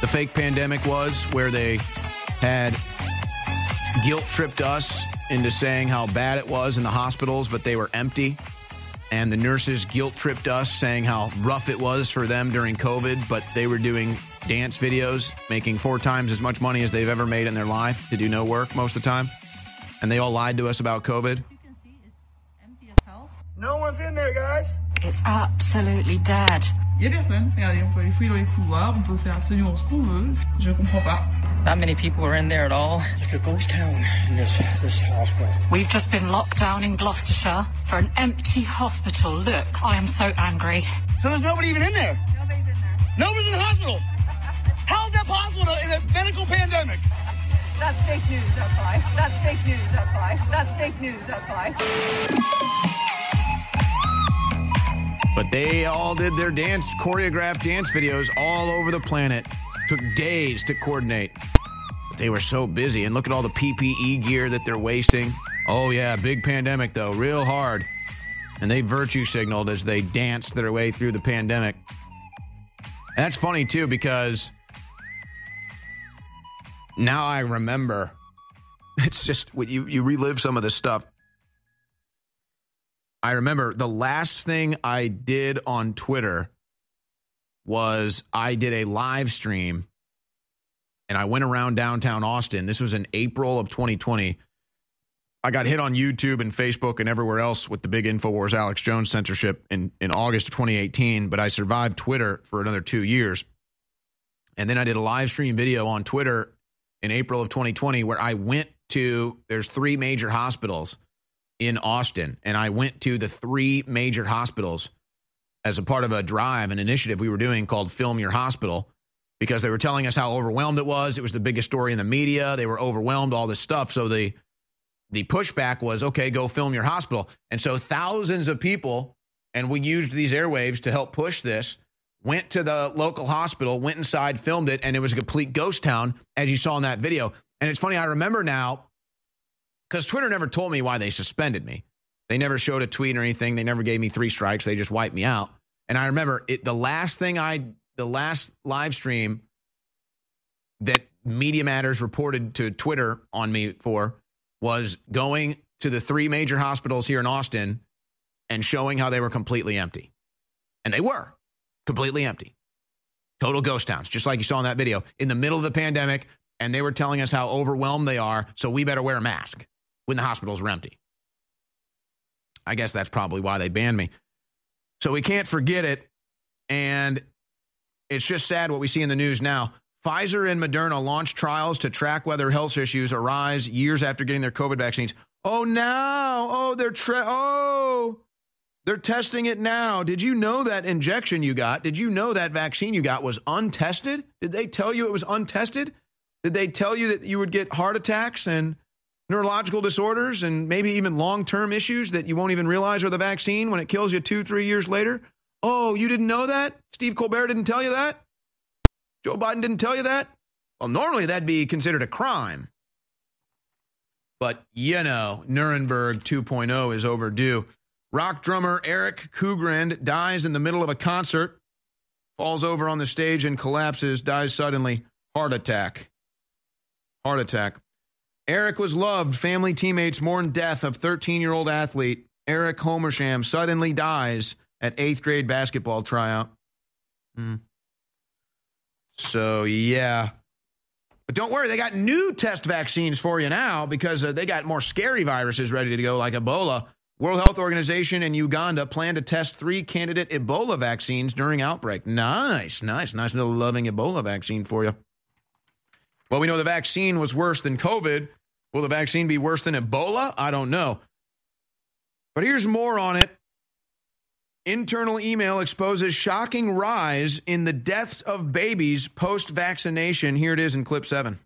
the fake pandemic was where they had guilt tripped us into saying how bad it was in the hospitals, but they were empty. And the nurses guilt tripped us saying how rough it was for them during COVID, but they were doing dance videos, making four times as much money as they've ever made in their life to do no work most of the time. And they all lied to us about COVID. No one's in there, guys. It's absolutely dead. Il y a personne. Regardez, on peut aller fouiller dans les couloirs, on peut faire absolument ce qu'on veut. Je comprends pas. Not many people were in there at all. Like a ghost town in this this hospital. We've just been locked down in Gloucestershire for an empty hospital. Look, I am so angry. So there's nobody even in there. Nobody's in there. Nobody's in the hospital. How is that possible in a medical pandemic? That's fake news, that's why. That's fake news, that's why. That's fake news, that's why. But they all did their dance, choreographed dance videos all over the planet. Took days to coordinate. But they were so busy. And look at all the PPE gear that they're wasting. Oh, yeah, big pandemic, though, real hard. And they virtue signaled as they danced their way through the pandemic. And that's funny, too, because now I remember. It's just you, you relive some of this stuff. I remember the last thing I did on Twitter was I did a live stream and I went around downtown Austin. This was in April of 2020. I got hit on YouTube and Facebook and everywhere else with the big InfoWars Alex Jones censorship in, in August of 2018, but I survived Twitter for another two years. And then I did a live stream video on Twitter in April of 2020 where I went to, there's three major hospitals in Austin, and I went to the three major hospitals as a part of a drive, an initiative we were doing called Film Your Hospital, because they were telling us how overwhelmed it was. It was the biggest story in the media. They were overwhelmed, all this stuff. So the the pushback was, okay, go film your hospital. And so thousands of people, and we used these airwaves to help push this, went to the local hospital, went inside, filmed it, and it was a complete ghost town, as you saw in that video. And it's funny, I remember now because Twitter never told me why they suspended me. They never showed a tweet or anything. They never gave me three strikes. They just wiped me out. And I remember it. The last thing I, the last live stream that Media Matters reported to Twitter on me for was going to the three major hospitals here in Austin and showing how they were completely empty. And they were completely empty. Total ghost towns, just like you saw in that video, in the middle of the pandemic. And they were telling us how overwhelmed they are. So we better wear a mask when the hospitals were empty. I guess that's probably why they banned me. So we can't forget it. And it's just sad what we see in the news now. Pfizer and Moderna launched trials to track whether health issues arise years after getting their COVID vaccines. Oh, now. Oh, they're tra- oh, they're testing it now. Did you know that injection you got? Did you know that vaccine you got was untested? Did they tell you it was untested? Did they tell you that you would get heart attacks and neurological disorders and maybe even long term issues that you won't even realize are the vaccine when it kills you two, three years later? Oh, you didn't know that? Steve Colbert didn't tell you that? Joe Biden didn't tell you that? Well, normally that'd be considered a crime. But, you know, Nuremberg 2.0 is overdue. Rock drummer Eric Kugrand dies in the middle of a concert, falls over on the stage and collapses, dies suddenly. Heart attack. Heart attack. Eric was loved. Family teammates mourn death of 13 year old athlete Eric Homersham suddenly dies at eighth grade basketball tryout. Hmm. So, yeah. But don't worry, they got new test vaccines for you now because uh, they got more scary viruses ready to go, like Ebola. World Health Organization and Uganda plan to test three candidate Ebola vaccines during outbreak. Nice, nice, nice little loving Ebola vaccine for you. Well, we know the vaccine was worse than COVID. Will the vaccine be worse than Ebola? I don't know. But here's more on it. Internal email exposes shocking rise in the deaths of babies post vaccination. Here it is in clip seven.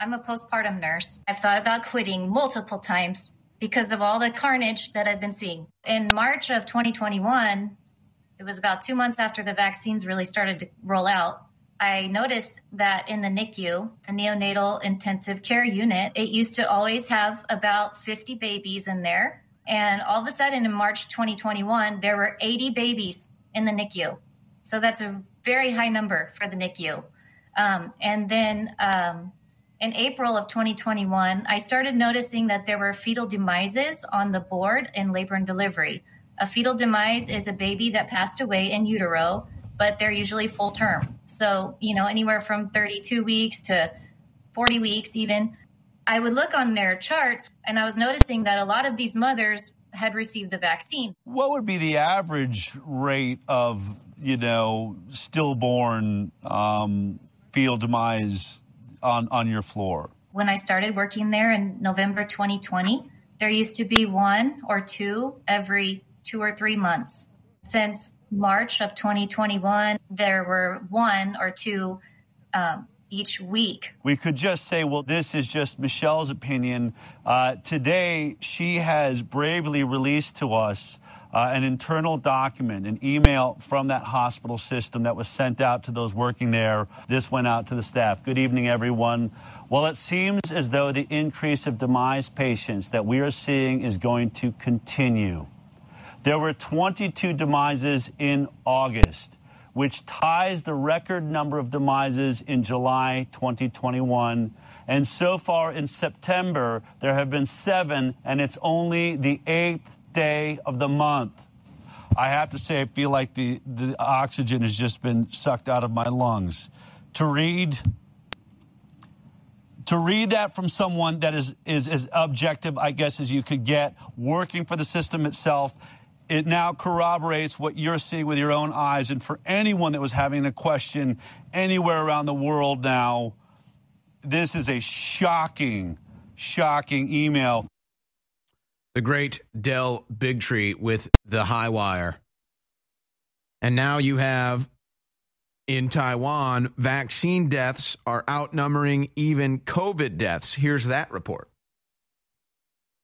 I'm a postpartum nurse. I've thought about quitting multiple times because of all the carnage that I've been seeing. In March of 2021, it was about two months after the vaccines really started to roll out. I noticed that in the NICU, the neonatal intensive care unit, it used to always have about 50 babies in there And all of a sudden in March 2021, there were 80 babies in the NICU. So that's a very high number for the NICU. Um, and then um, in April of 2021, I started noticing that there were fetal demises on the board in labor and delivery. A fetal demise is a baby that passed away in utero, but they're usually full term. So, you know, anywhere from 32 weeks to 40 weeks, even. I would look on their charts and I was noticing that a lot of these mothers had received the vaccine. What would be the average rate of, you know, stillborn um, fetal demise on, on your floor? When I started working there in November 2020, there used to be one or two every two or three months. Since March of 2021, there were one or two um, each week. We could just say, well, this is just Michelle's opinion. Uh, today, she has bravely released to us uh, an internal document, an email from that hospital system that was sent out to those working there. This went out to the staff. Good evening, everyone. Well, it seems as though the increase of demise patients that we are seeing is going to continue. There were 22 demises in August which ties the record number of demises in July 2021. And so far in September, there have been seven, and it's only the eighth day of the month. I have to say, I feel like the, the oxygen has just been sucked out of my lungs. To read to read that from someone that is, is as objective, I guess, as you could get, working for the system itself, it now corroborates what you're seeing with your own eyes. And for anyone that was having a question anywhere around the world now, this is a shocking, shocking email. The great Del Bigtree with the high wire. And now you have in Taiwan, vaccine deaths are outnumbering even COVID deaths. Here's that report.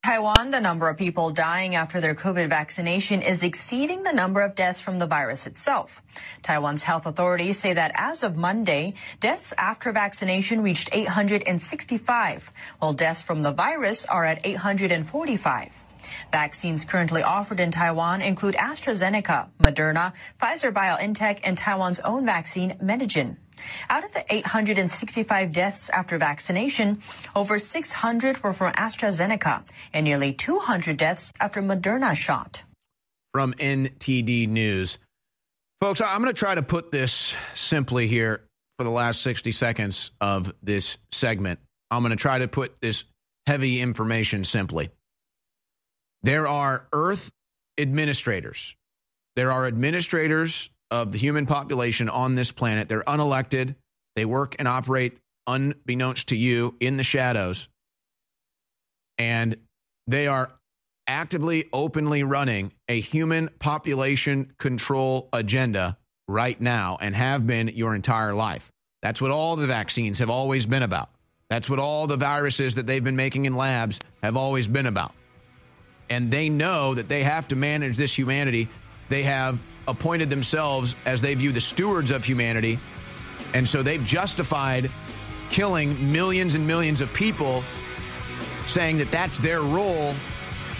Taiwan, the number of people dying after their COVID vaccination is exceeding the number of deaths from the virus itself. Taiwan's health authorities say that as of Monday, deaths after vaccination reached 865, while deaths from the virus are at 845. Vaccines currently offered in Taiwan include AstraZeneca, Moderna, Pfizer BioNTech, and Taiwan's own vaccine, Medigen. Out of the 865 deaths after vaccination, over 600 were from AstraZeneca and nearly 200 deaths after Moderna shot. From NTD News. Folks, I'm going to try to put this simply here for the last 60 seconds of this segment. I'm going to try to put this heavy information simply. There are Earth administrators. There are administrators of the human population on this planet. They're unelected. They work and operate unbeknownst to you in the shadows. And they are actively, openly running a human population control agenda right now and have been your entire life. That's what all the vaccines have always been about. That's what all the viruses that they've been making in labs have always been about. And they know that they have to manage this humanity. They have appointed themselves as they view the stewards of humanity. And so they've justified killing millions and millions of people, saying that that's their role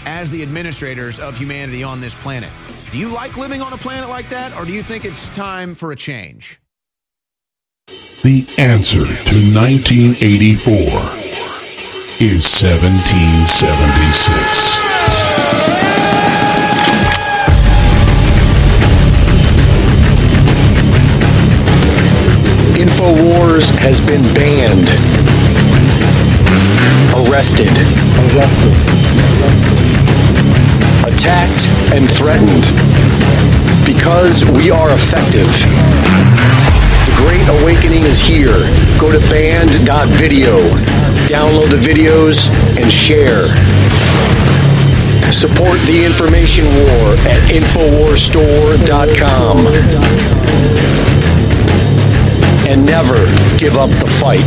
as the administrators of humanity on this planet. Do you like living on a planet like that, or do you think it's time for a change? The answer to 1984 is 1776. InfoWars has been banned, arrested, attacked, and threatened because we are effective. The Great Awakening is here. Go to band.video, download the videos, and share. Support the information war at InfoWarsStore.com and never give up the fight.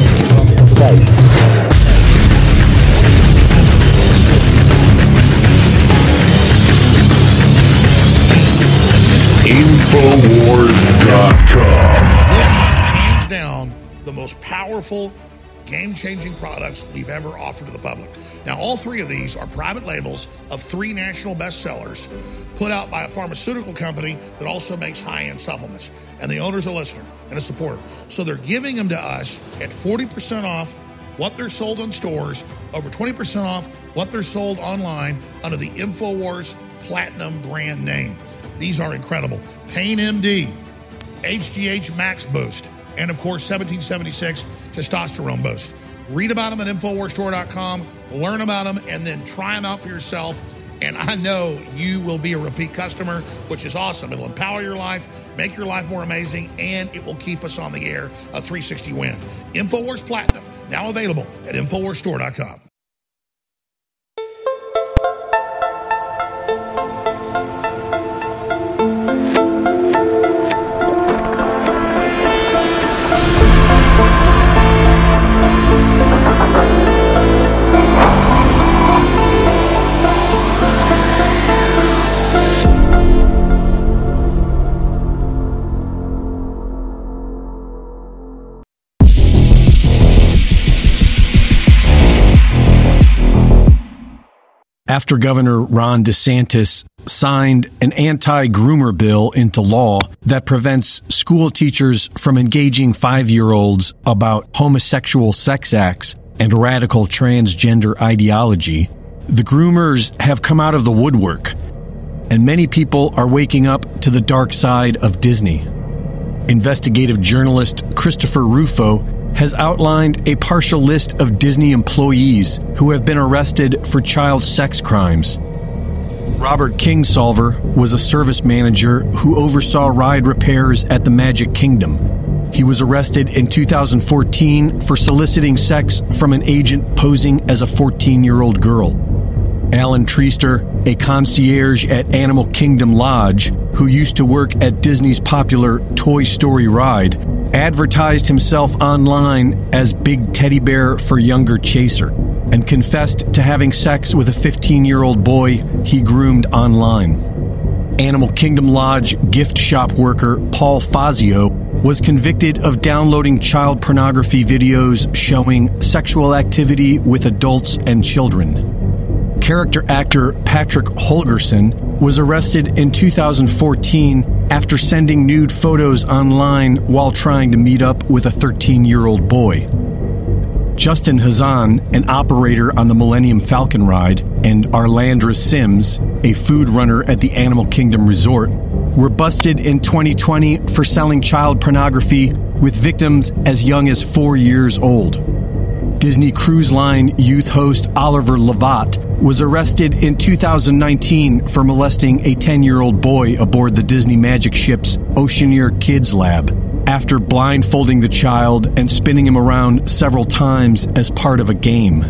Infowars.com. This is hands down the most powerful game changing products we've ever offered to the public. Now, all three of these are private labels of three national bestsellers put out by a pharmaceutical company that also makes high end supplements. And the owner's a listener and a supporter. So they're giving them to us at 40% off what they're sold on stores, over 20% off what they're sold online under the InfoWars Platinum brand name. These are incredible. Pain MD, HGH Max Boost, and of course 1776 Testosterone Boost. Read about them at InfoWarsStore.com, learn about them, and then try them out for yourself. And I know you will be a repeat customer, which is awesome. It'll empower your life, make your life more amazing, and it will keep us on the air a 360 win. InfoWars Platinum, now available at InfoWarsStore.com. after Governor Ron DeSantis signed an anti groomer bill into law that prevents school teachers from engaging five year olds about homosexual sex acts and radical transgender ideology, the groomers have come out of the woodwork, and many people are waking up to the dark side of Disney. Investigative journalist Christopher Rufo has outlined a partial list of Disney employees who have been arrested for child sex crimes. Robert Kingsolver was a service manager who oversaw ride repairs at the Magic Kingdom. He was arrested in 2014 for soliciting sex from an agent posing as a 14 year old girl. Alan Treaster, a concierge at Animal Kingdom Lodge, who used to work at Disney's popular Toy Story ride, advertised himself online as Big Teddy Bear for Younger Chaser and confessed to having sex with a 15 year old boy he groomed online. Animal Kingdom Lodge gift shop worker Paul Fazio was convicted of downloading child pornography videos showing sexual activity with adults and children character actor Patrick Holgerson was arrested in 2014 after sending nude photos online while trying to meet up with a 13 year old boy. Justin Hazan, an operator on the Millennium Falcon ride, and Arlandra Sims, a food runner at the Animal Kingdom Resort, were busted in 2020 for selling child pornography with victims as young as four years old. Disney Cruise Line youth host Oliver Lavatt was arrested in 2019 for molesting a 10 year old boy aboard the Disney Magic ship's Oceaneer Kids Lab after blindfolding the child and spinning him around several times as part of a game.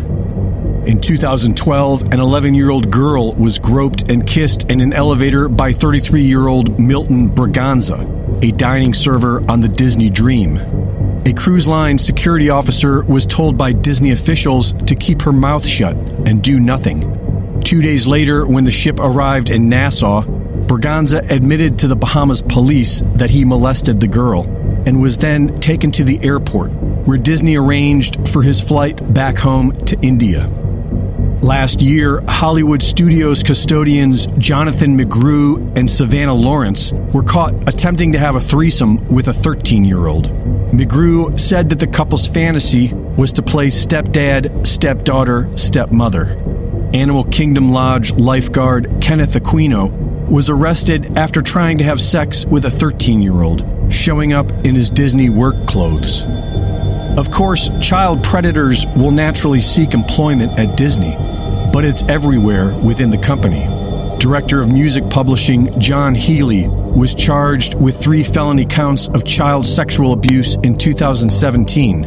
In 2012, an 11 year old girl was groped and kissed in an elevator by 33 year old Milton Braganza, a dining server on the Disney Dream. A cruise line security officer was told by Disney officials to keep her mouth shut and do nothing. Two days later, when the ship arrived in Nassau, Braganza admitted to the Bahamas police that he molested the girl and was then taken to the airport, where Disney arranged for his flight back home to India. Last year, Hollywood Studios custodians Jonathan McGrew and Savannah Lawrence were caught attempting to have a threesome with a 13 year old. McGrew said that the couple's fantasy was to play stepdad, stepdaughter, stepmother. Animal Kingdom Lodge lifeguard Kenneth Aquino was arrested after trying to have sex with a 13 year old, showing up in his Disney work clothes. Of course, child predators will naturally seek employment at Disney, but it's everywhere within the company. Director of Music Publishing John Healy was charged with three felony counts of child sexual abuse in 2017.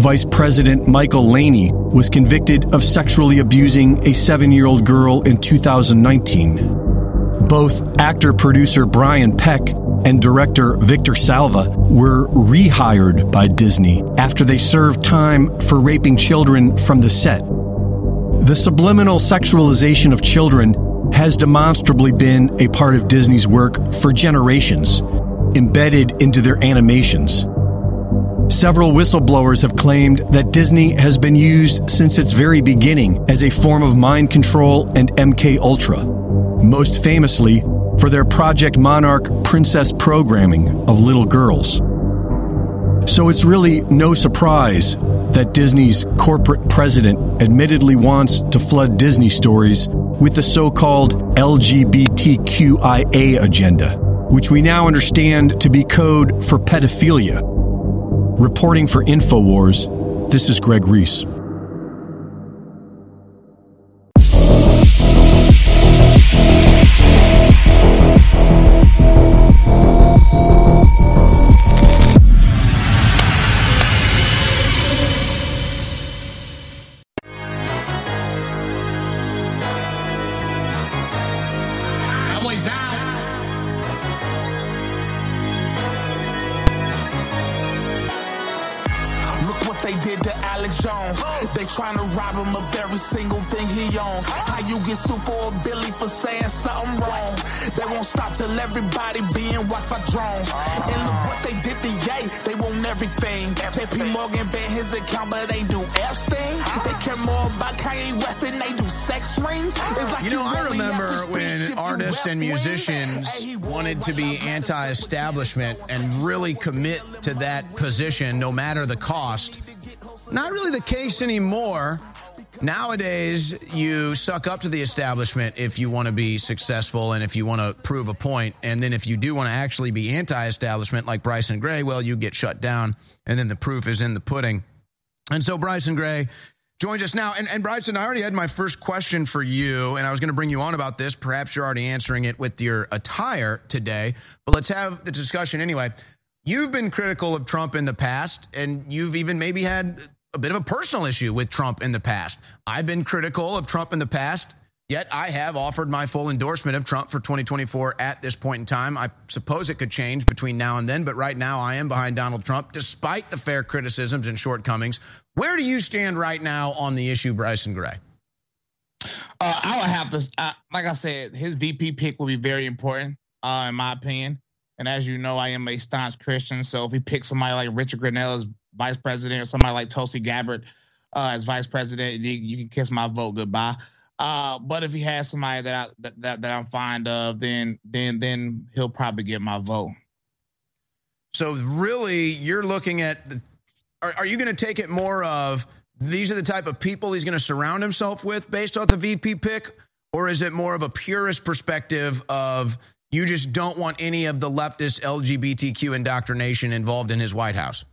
Vice President Michael Laney was convicted of sexually abusing a seven year old girl in 2019. Both actor producer Brian Peck and director Victor Salva were rehired by Disney after they served time for raping children from the set. The subliminal sexualization of children has demonstrably been a part of Disney's work for generations, embedded into their animations. Several whistleblowers have claimed that Disney has been used since its very beginning as a form of mind control and MK Ultra, most famously for their Project Monarch princess programming of little girls. So it's really no surprise that Disney's corporate president admittedly wants to flood Disney stories with the so called LGBTQIA agenda, which we now understand to be code for pedophilia. Reporting for InfoWars, this is Greg Reese. Everybody being watched by drones. And look what they did to Ye. They want everything. JP Morgan banned his account, but they do Epstein. They care more about Kanye West than they do sex rings. It's like You know, I remember when artists and musicians wanted to be anti establishment and really commit to that position no matter the cost. Not really the case anymore. Nowadays, you suck up to the establishment if you want to be successful and if you want to prove a point. And then if you do want to actually be anti establishment, like Bryson Gray, well, you get shut down. And then the proof is in the pudding. And so Bryson Gray joins us now. And, and Bryson, I already had my first question for you, and I was going to bring you on about this. Perhaps you're already answering it with your attire today, but let's have the discussion anyway. You've been critical of Trump in the past, and you've even maybe had a bit of a personal issue with Trump in the past. I've been critical of Trump in the past. Yet I have offered my full endorsement of Trump for 2024 at this point in time. I suppose it could change between now and then, but right now I am behind Donald Trump, despite the fair criticisms and shortcomings. Where do you stand right now on the issue, Bryson Gray? Uh, I would have to, uh, like I said, his VP pick will be very important, uh, in my opinion. And as you know, I am a staunch Christian. So if he picks somebody like Richard Grenell as vice president or somebody like Tulsi Gabbard uh, as vice president, you, you can kiss my vote goodbye. Uh, but if he has somebody that I that, that, that I'm fond of, then then then he'll probably get my vote. So really, you're looking at the. Are, are you going to take it more of these are the type of people he's going to surround himself with based off the VP pick, or is it more of a purist perspective of you just don't want any of the leftist LGBTQ indoctrination involved in his White House?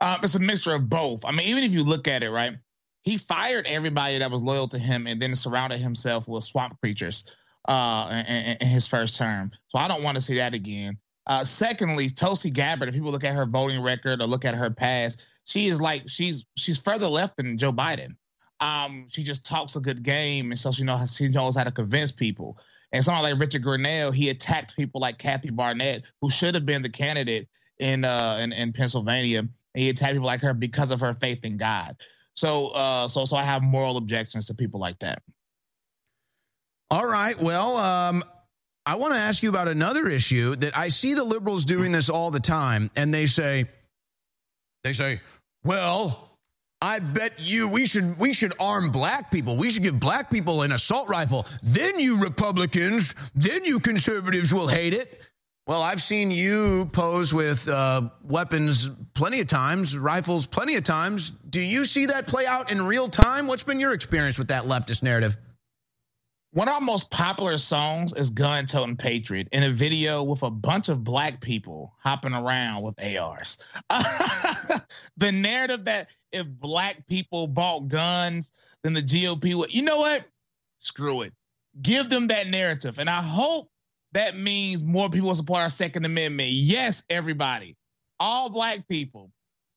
Uh, it's a mixture of both. I mean, even if you look at it, right, he fired everybody that was loyal to him and then surrounded himself with swamp creatures uh, in, in his first term. So I don't want to see that again. Uh, secondly, Tulsi Gabbard, if people look at her voting record or look at her past, she is like she's she's further left than Joe Biden. Um, she just talks a good game, and so she knows she knows how to convince people. And someone like Richard Grenell, he attacked people like Kathy Barnette, who should have been the candidate in uh in, in Pennsylvania. And he attacked people like her because of her faith in God. So uh so so I have moral objections to people like that. All right. Well, um, I want to ask you about another issue that I see the liberals doing this all the time, and they say, they say, well, I bet you we should we should arm black people. We should give black people an assault rifle. Then you Republicans, then you conservatives will hate it. Well, I've seen you pose with uh, weapons plenty of times, rifles plenty of times. Do you see that play out in real time? What's been your experience with that leftist narrative? One of our most popular songs is Gun Toting Patriot in a video with a bunch of black people hopping around with ARs. the narrative that if black people bought guns, then the GOP would, you know what? Screw it. Give them that narrative. And I hope that means more people support our Second Amendment. Yes, everybody, all black people.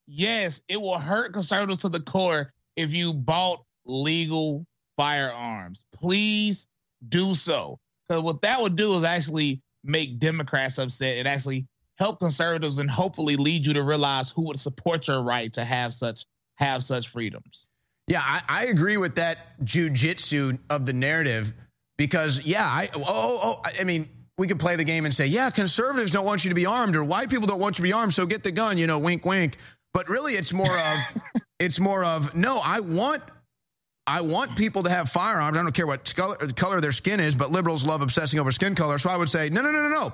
Yes, it will hurt conservatives to the core if you bought legal firearms. Please do so. Because what that would do is actually make Democrats upset and actually help conservatives and hopefully lead you to realize who would support your right to have such have such freedoms. Yeah, I, I agree with that jujitsu of the narrative because yeah, I oh, oh, oh I mean we could play the game and say, yeah, conservatives don't want you to be armed, or white people don't want you to be armed, so get the gun. You know, wink, wink. But really, it's more of, it's more of, no, I want I want people to have firearms. I don't care what color, color their skin is, but liberals love obsessing over skin color. So I would say, no, no, no, no, no.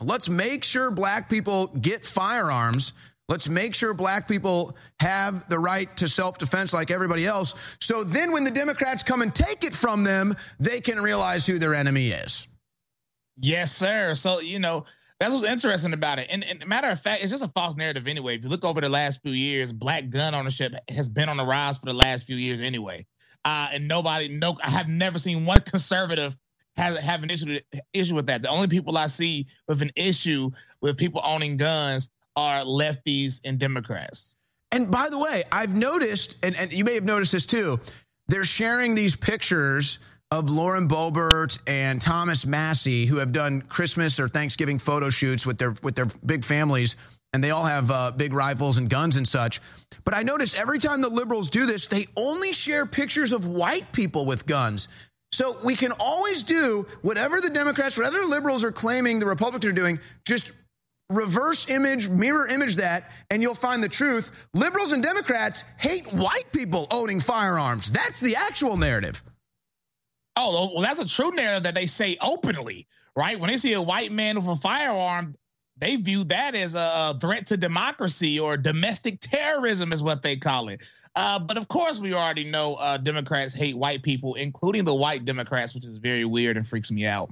Let's make sure black people get firearms. Let's make sure black people have the right to self defense like everybody else. So then when the Democrats come and take it from them, they can realize who their enemy is. Yes, sir. So, you know, that's what's interesting about it. And, and matter of fact, it's just a false narrative anyway. If you look over the last few years, black gun ownership has been on the rise for the last few years anyway. Uh, and nobody, no, I have never seen one conservative have have an issue issue with that. The only people I see with an issue with people owning guns are lefties and Democrats. And by the way, I've noticed, and, and you may have noticed this too, they're sharing these pictures of Lauren Boebert and Thomas Massie, who have done Christmas or Thanksgiving photo shoots with their with their big families, and they all have uh, big rifles and guns and such. But I notice every time the liberals do this, they only share pictures of white people with guns. So we can always do whatever the Democrats, whatever the liberals are claiming the Republicans are doing, just reverse image, mirror image that, and you'll find the truth. Liberals and Democrats hate white people owning firearms. That's the actual narrative. Oh, well, that's a true narrative that they say openly, right? When they see a white man with a firearm, they view that as a threat to democracy or domestic terrorism, is what they call it. Uh, but of course, we already know uh, Democrats hate white people, including the white Democrats, which is very weird and freaks me out.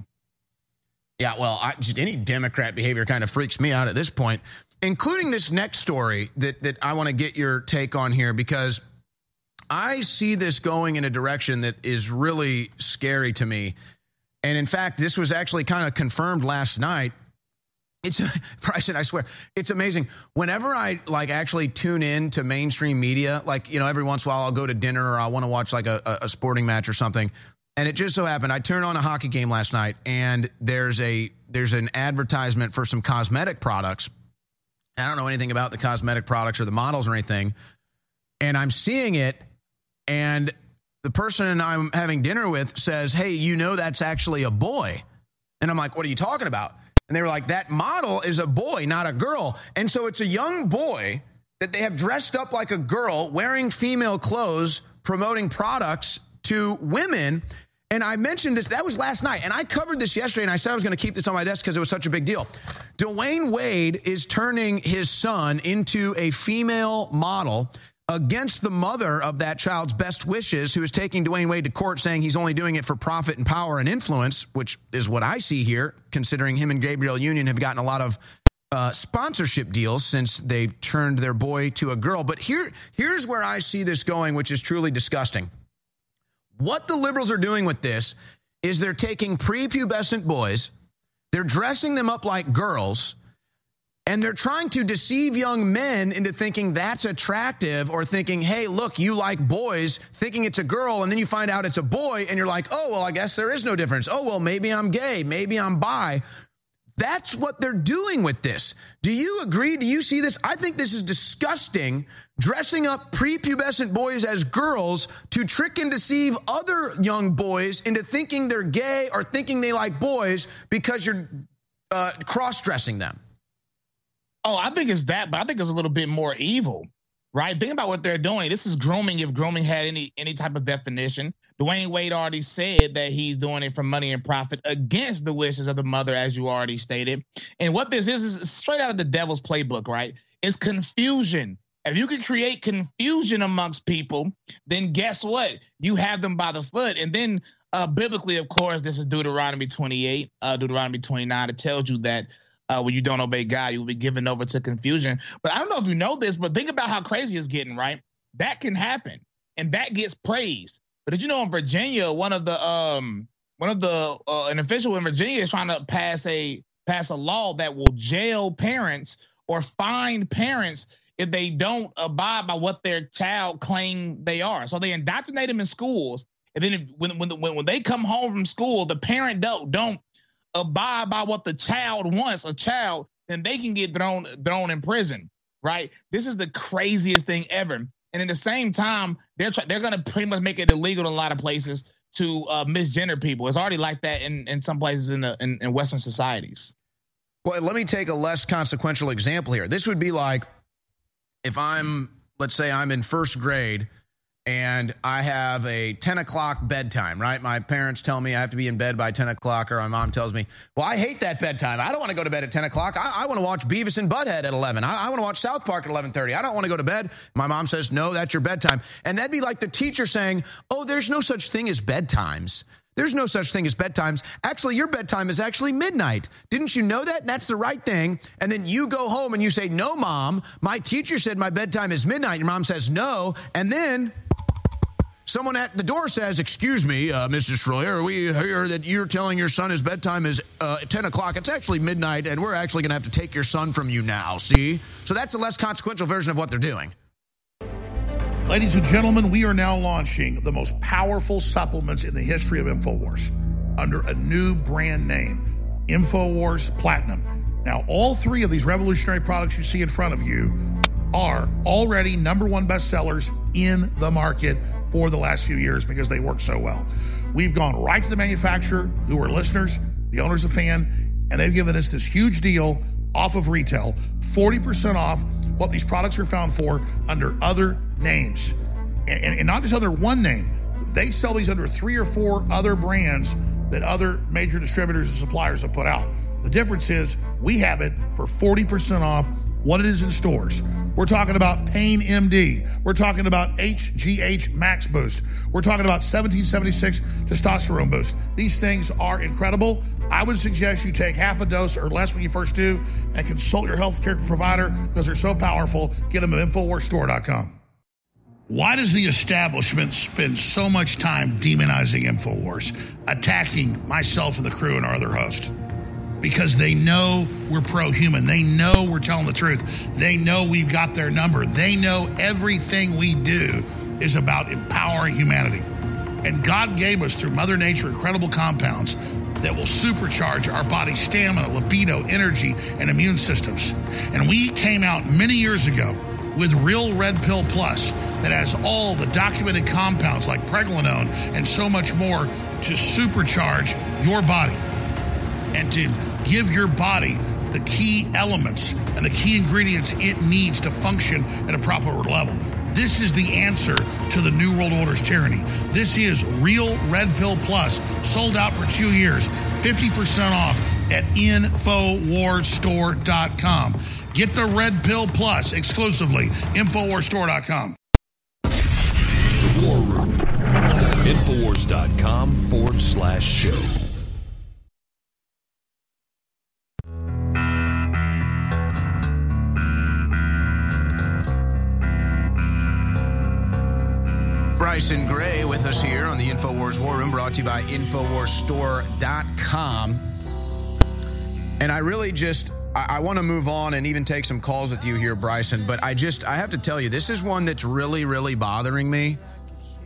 Yeah, well, I, just any Democrat behavior kind of freaks me out at this point, including this next story that that I want to get your take on here because I see this going in a direction that is really scary to me. And in fact, this was actually kind of confirmed last night. It's Bryson, I swear, it's amazing. Whenever I like actually tune in to mainstream media, like you know, every once in a while I'll go to dinner or I want to watch like a, a sporting match or something. And it just so happened I turned on a hockey game last night, and there's a there's an advertisement for some cosmetic products. I don't know anything about the cosmetic products or the models or anything, and I'm seeing it, and the person I'm having dinner with says, Hey, you know, that's actually a boy. And I'm like, What are you talking about? And they were like, That model is a boy, not a girl. And so it's a young boy that they have dressed up like a girl, wearing female clothes, promoting products to women. And I mentioned this, that was last night. And I covered this yesterday, and I said I was going to keep this on my desk because it was such a big deal. Dwyane Wade is turning his son into a female model against the mother of that child's best wishes, who is taking Dwyane Wade to court saying he's only doing it for profit and power and influence, which is what I see here, considering him and Gabrielle Union have gotten a lot of uh, sponsorship deals since they've turned their boy to a girl. But here, here's where I see this going, which is truly disgusting. What the liberals are doing with this is they're taking prepubescent boys, they're dressing them up like girls and they're trying to deceive young men into thinking that's attractive or thinking, hey, look, you like boys, thinking it's a girl, and then you find out it's a boy, and you're like, oh, well, I guess there is no difference. Oh, well, maybe I'm gay, maybe I'm bi. That's what they're doing with this. Do you agree? Do you see this? I think this is disgusting. Dressing up prepubescent boys as girls to trick and deceive other young boys into thinking they're gay or thinking they like boys because you're uh, cross dressing them. Oh, I think it's that, but I think it's a little bit more evil, right? Think about what they're doing. This is grooming. If grooming had any any type of definition, Dwyane Wade already said that he's doing it for money and profit against the wishes of the mother, as you already stated. And what this is is straight out of the devil's playbook, right? It's confusion. If you can create confusion amongst people, then guess what? You have them by the foot. And then uh, biblically, of course, this is Deuteronomy 28, uh, Deuteronomy 29. It tells you that uh, when you don't obey God, you'll be given over to confusion. But I don't know if you know this, but think about how crazy it's getting, right? That can happen, and that gets praised. But did you know in Virginia, one of the um one of the uh, an official in Virginia is trying to pass a pass a law that will jail parents or fine parents if they don't abide by what their child claim they are. So they indoctrinate them in schools, and then if, when when when they come home from school, the parent don't don't abide by what the child wants, a child, then they can get thrown thrown in prison, right? This is the craziest thing ever. And at the same time, they're try- they're gonna pretty much make it illegal in a lot of places to uh, misgender people. It's already like that in, in some places in, the, in in Western societies. Well, let me take a less consequential example here. This would be like if I'm, let's say, I'm in first grade and I have a 10 o'clock bedtime, right? My parents tell me I have to be in bed by 10 o'clock, or my mom tells me, well, I hate that bedtime. I don't want to go to bed at 10 o'clock. I, I want to watch Beavis and Butthead at 11. I, I want to watch South Park at 11.30. I don't want to go to bed. My mom says, no, that's your bedtime. And that'd be like the teacher saying, oh, there's no such thing as bedtimes. There's no such thing as bedtimes. Actually, your bedtime is actually midnight. Didn't you know that? That's the right thing. And then you go home and you say, No, mom, my teacher said my bedtime is midnight. Your mom says, No. And then someone at the door says, Excuse me, uh, Mrs. Shroyer, we hear that you're telling your son his bedtime is uh, 10 o'clock. It's actually midnight, and we're actually going to have to take your son from you now. See? So that's a less consequential version of what they're doing. Ladies and gentlemen, we are now launching the most powerful supplements in the history of InfoWars under a new brand name InfoWars Platinum. Now, all three of these revolutionary products you see in front of you are already number one bestsellers in the market for the last few years because they work so well. We've gone right to the manufacturer, who are listeners, the owners of Fan, and they've given us this huge deal off of retail 40% off what these products are found for under other names. And, and, and, not just under one name, they sell these under three or four other brands that other major distributors and suppliers have put out. The difference is we have it for 40% off what it is in stores. We're talking about Pain MD. We're talking about HGH Max Boost. We're talking about 1776 Testosterone Boost. These things are incredible. I would suggest you take half a dose or less when you first do and consult your healthcare provider because they're so powerful. Get them at InfoWarsStore.com. Why does the establishment spend so much time demonizing InfoWars, attacking myself and the crew and our other host? Because they know we're pro human. They know we're telling the truth. They know we've got their number. They know everything we do is about empowering humanity. And God gave us through Mother Nature incredible compounds that will supercharge our body's stamina, libido, energy, and immune systems. And we came out many years ago with Real Red Pill Plus that has all the documented compounds like pregnenolone and so much more to supercharge your body and to give your body the key elements and the key ingredients it needs to function at a proper level. This is the answer to the New World Order's tyranny. This is Real Red Pill Plus, sold out for two years, 50% off at InfoWarsStore.com. Get the Red Pill Plus exclusively, InfoWarsStore.com. The War Room, Infowars.com forward slash show. Bryson Gray with us here on the InfoWars War Room, brought to you by InfoWarsStore.com. And I really just, I, I want to move on and even take some calls with you here, Bryson. But I just, I have to tell you, this is one that's really, really bothering me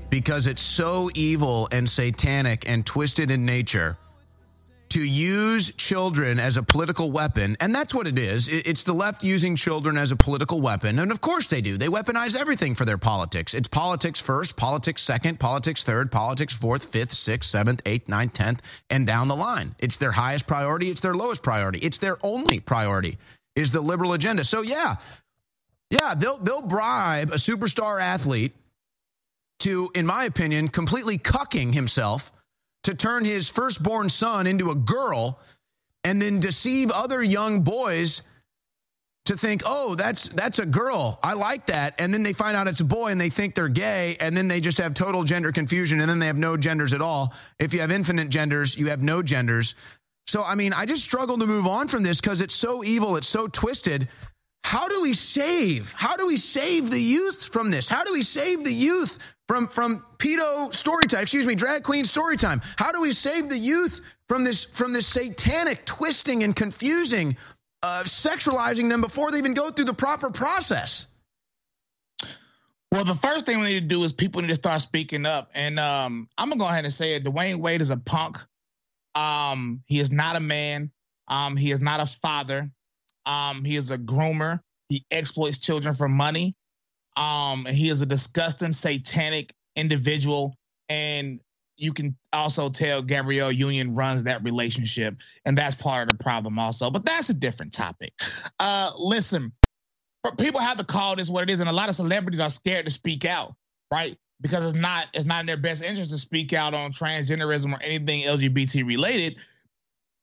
because it's so evil and satanic and twisted in nature to use children as a political weapon, and that's what it is. It's the left using children as a political weapon, and of course they do. They weaponize everything for their politics. It's politics first, politics second, politics third, politics fourth, fifth, sixth, seventh, eighth, ninth, tenth, and down the line. It's their highest priority. It's their lowest priority. It's their only priority is the liberal agenda. So yeah, yeah, they'll they'll bribe a superstar athlete to, in my opinion, completely cucking himself to turn his firstborn son into a girl and then deceive other young boys to think, oh, that's that's a girl. I like that. And then they find out it's a boy and they think they're gay, and then they just have total gender confusion, and then they have no genders at all. If you have infinite genders, you have no genders. So I mean, I just struggle to move on from this because it's so evil, it's so twisted. How do we save? How do we save the youth from this? How do we save the youth from from pedo story time? Excuse me, drag queen story time. How do we save the youth from this from this satanic twisting and confusing, uh, sexualizing them before they even go through the proper process? Well, the first thing we need to do is people need to start speaking up, and um, I'm gonna go ahead and say it. Dwyane Wade is a punk. Um, he is not a man. Um, he is not a father. Um, he is a groomer. He exploits children for money. Um, he is a disgusting, satanic individual. And you can also tell Gabrielle Union runs that relationship, and that's part of the problem also. But that's a different topic. Uh, listen, people have to call this what it is, and a lot of celebrities are scared to speak out, right? Because it's not it's not in their best interest to speak out on transgenderism or anything LGBT related,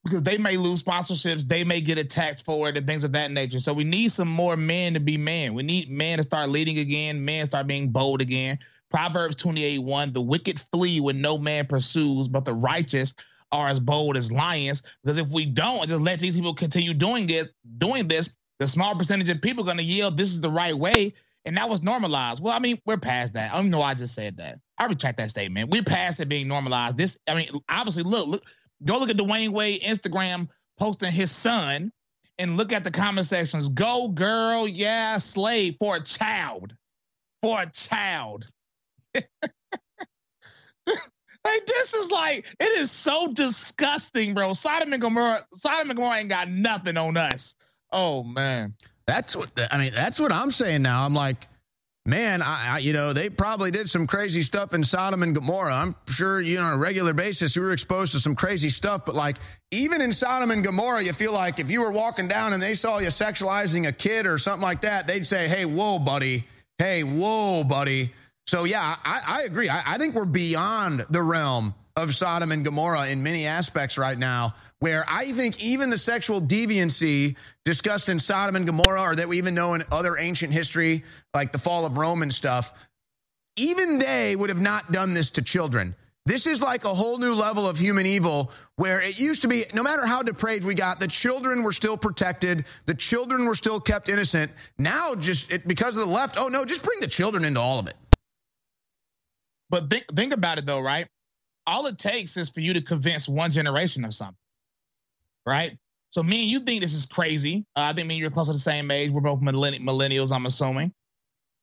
because they may lose sponsorships, they may get attacked for it, and things of that nature. So we need some more men to be men. We need men to start leading again, men start being bold again. Proverbs 28 1, the wicked flee when no man pursues, but the righteous are as bold as lions. Because if we don't just let these people continue doing it, doing this, the small percentage of people are going to yield this is the right way. And that was normalized. Well, I mean, we're past that. I don't know why I just said that. I retract that statement. We're past it being normalized. This, I mean, obviously, look, look, go look at Dwyane Wade Instagram posting his son and look at the comment sections. Go, girl, yeah, slave for a child. For a child. like this is like it is so disgusting, bro. Sodom and Gomorrah, Sodom and Gomorrah ain't got nothing on us. Oh man, that's what I mean. That's what I'm saying now. I'm like, man, I, I, you know they probably did some crazy stuff in Sodom and Gomorrah. I'm sure you know on a regular basis you were exposed to some crazy stuff, but like even in Sodom and Gomorrah, you feel like if you were walking down and they saw you sexualizing a kid or something like that, they'd say, "Hey, whoa, buddy." Hey, whoa, buddy. So yeah, I, I agree. I, I think we're beyond the realm of Sodom and Gomorrah in many aspects right now, where I think even the sexual deviancy discussed in Sodom and Gomorrah, or that we even know in other ancient history, like the fall of Rome and stuff, even they would have not done this to children. This is like a whole new level of human evil where it used to be, no matter how depraved we got, the children were still protected. The children were still kept innocent. Now, just it, because of the left, oh no, just bring the children into all of it. But think think about it though, right? All it takes is for you to convince one generation of something, right? So me and you think this is crazy. Uh, I think me and you're close to the same age. We're both millennials, I'm assuming.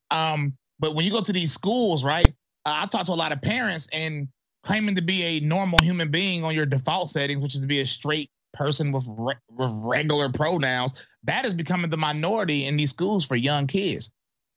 Um, but when you go to these schools, right? Uh, I talk to a lot of parents and claiming to be a normal human being on your default settings, which is to be a straight person with re- with regular pronouns, that is becoming the minority in these schools for young kids.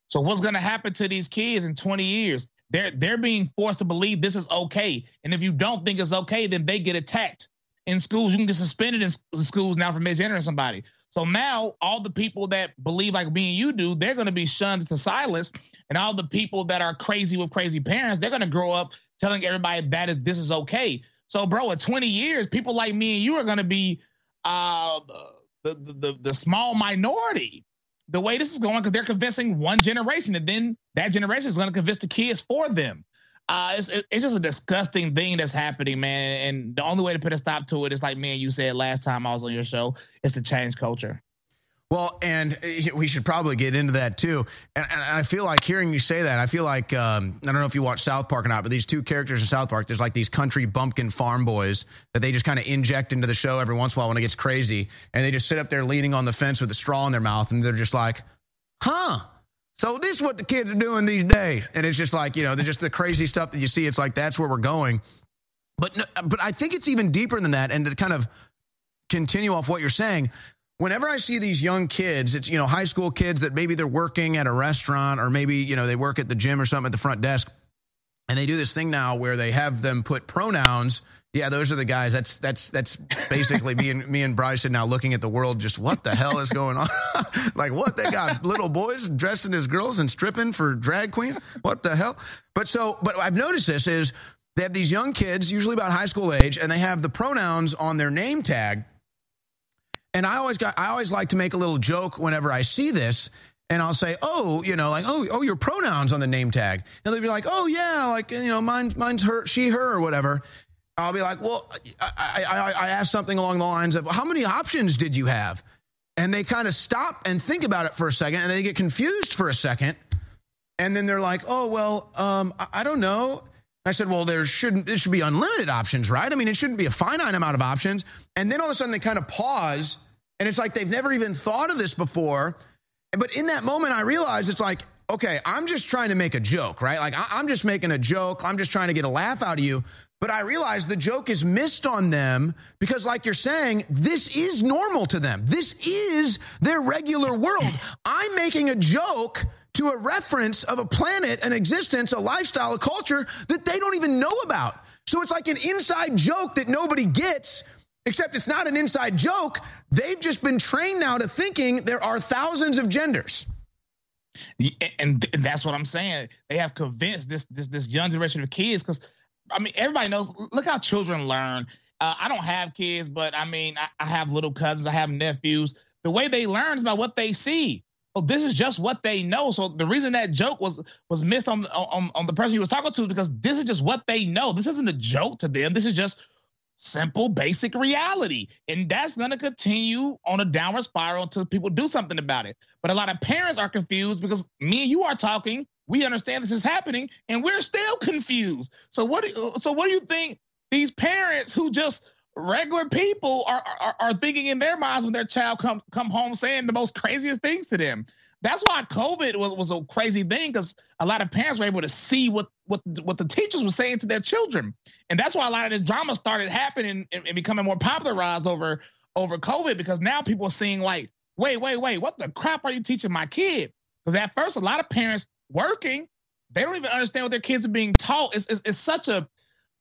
So what's going to happen to these kids in 20 years? They're they're being forced to believe this is okay, and if you don't think it's okay, then they get attacked in schools. You can get suspended in schools now for misgendering somebody. So now all the people that believe like me and you do, they're going to be shunned to silence, and all the people that are crazy with crazy parents, they're going to grow up telling everybody that this is okay. So, bro, in 20 years, people like me and you are going to be uh, the, the the the small minority the way this is going because they're convincing one generation, and then that generation is going to convince the kids for them. Uh, it's it's just a disgusting thing that's happening, man. And the only way to put a stop to it is like me and you said last time I was on your show, is to change culture. Well, and eh, we should probably get into that too. And, and I feel like hearing you say that, I feel like um, I don't know if you watch South Park or not, but these two characters in South Park, there's like these country bumpkin farm boys that they just kind of inject into the show every once in a while when it gets crazy, and they just sit up there leaning on the fence with a straw in their mouth, and they're just like, "Huh." So this is what the kids are doing these days, and it's just like you know, just the crazy stuff that you see. It's like that's where we're going, but but I think it's even deeper than that. And to kind of continue off what you're saying, whenever I see these young kids, it's, you know, high school kids that maybe they're working at a restaurant or maybe, you know, they work at the gym or something at the front desk. And they do this thing now where they have them put pronouns. Yeah, those are the guys. That's that's that's basically me and me and Bryson now looking at the world. Just what the hell is going on? like what they got little boys dressing as girls and stripping for drag queens. What the hell? But so, but I've noticed this is they have these young kids, usually about high school age, and they have the pronouns on their name tag and I always got I always like to make a little joke whenever I see this. And I'll say, oh, you know, like, oh, oh, your pronouns on the name tag. And they'll be like, oh, yeah, like, you know, mine, mine's her, she, her, or whatever. I'll be like, well, I, I, I asked something along the lines of, how many options did you have? And they kind of stop and think about it for a second, and they get confused for a second. And then they're like, oh, well, um, I, I don't know. I said, well, there shouldn't, there should be unlimited options, right? I mean, it shouldn't be a finite amount of options. And then all of a sudden they kind of pause and it's like they've never even thought of this before. But in that moment, I realized it's like, okay, I'm just trying to make a joke, right? Like, I'm just making a joke. I'm just trying to get a laugh out of you. But I realize the joke is missed on them because, like you're saying, this is normal to them. This is their regular world. I'm making a joke to a reference of a planet, an existence, a lifestyle, a culture that they don't even know about. So it's like an inside joke that nobody gets, except it's not an inside joke. They've just been trained now to thinking there are thousands of genders. And, that's what I'm saying. They have convinced this this this young generation of kids because I mean everybody knows. Look how children learn. Uh, I don't have kids, but I mean I, I have little cousins. I have nephews. The way they learn is by what they see. Well, this is just what they know. So the reason that joke was was missed on on, on the person he was talking to because this is just what they know. This isn't a joke to them. This is just simple, basic reality. And that's to continue on a downward spiral until people do something about it. But a lot of parents are confused because me and you are talking. We understand this is happening, and we're still confused. So what? Do, so what do you think these parents who just regular people are, are are thinking in their minds when their child come come home saying the most craziest things to them? That's why COVID was, was a crazy thing because a lot of parents were able to see what what what the teachers were saying to their children, and that's why a lot of this drama started happening and, and becoming more popularized over over COVID because now people are seeing like, wait, wait, wait, what the crap are you teaching my kid? Because at first, a lot of parents working, they don't even understand what their kids are being taught. It's, it's, it's such a,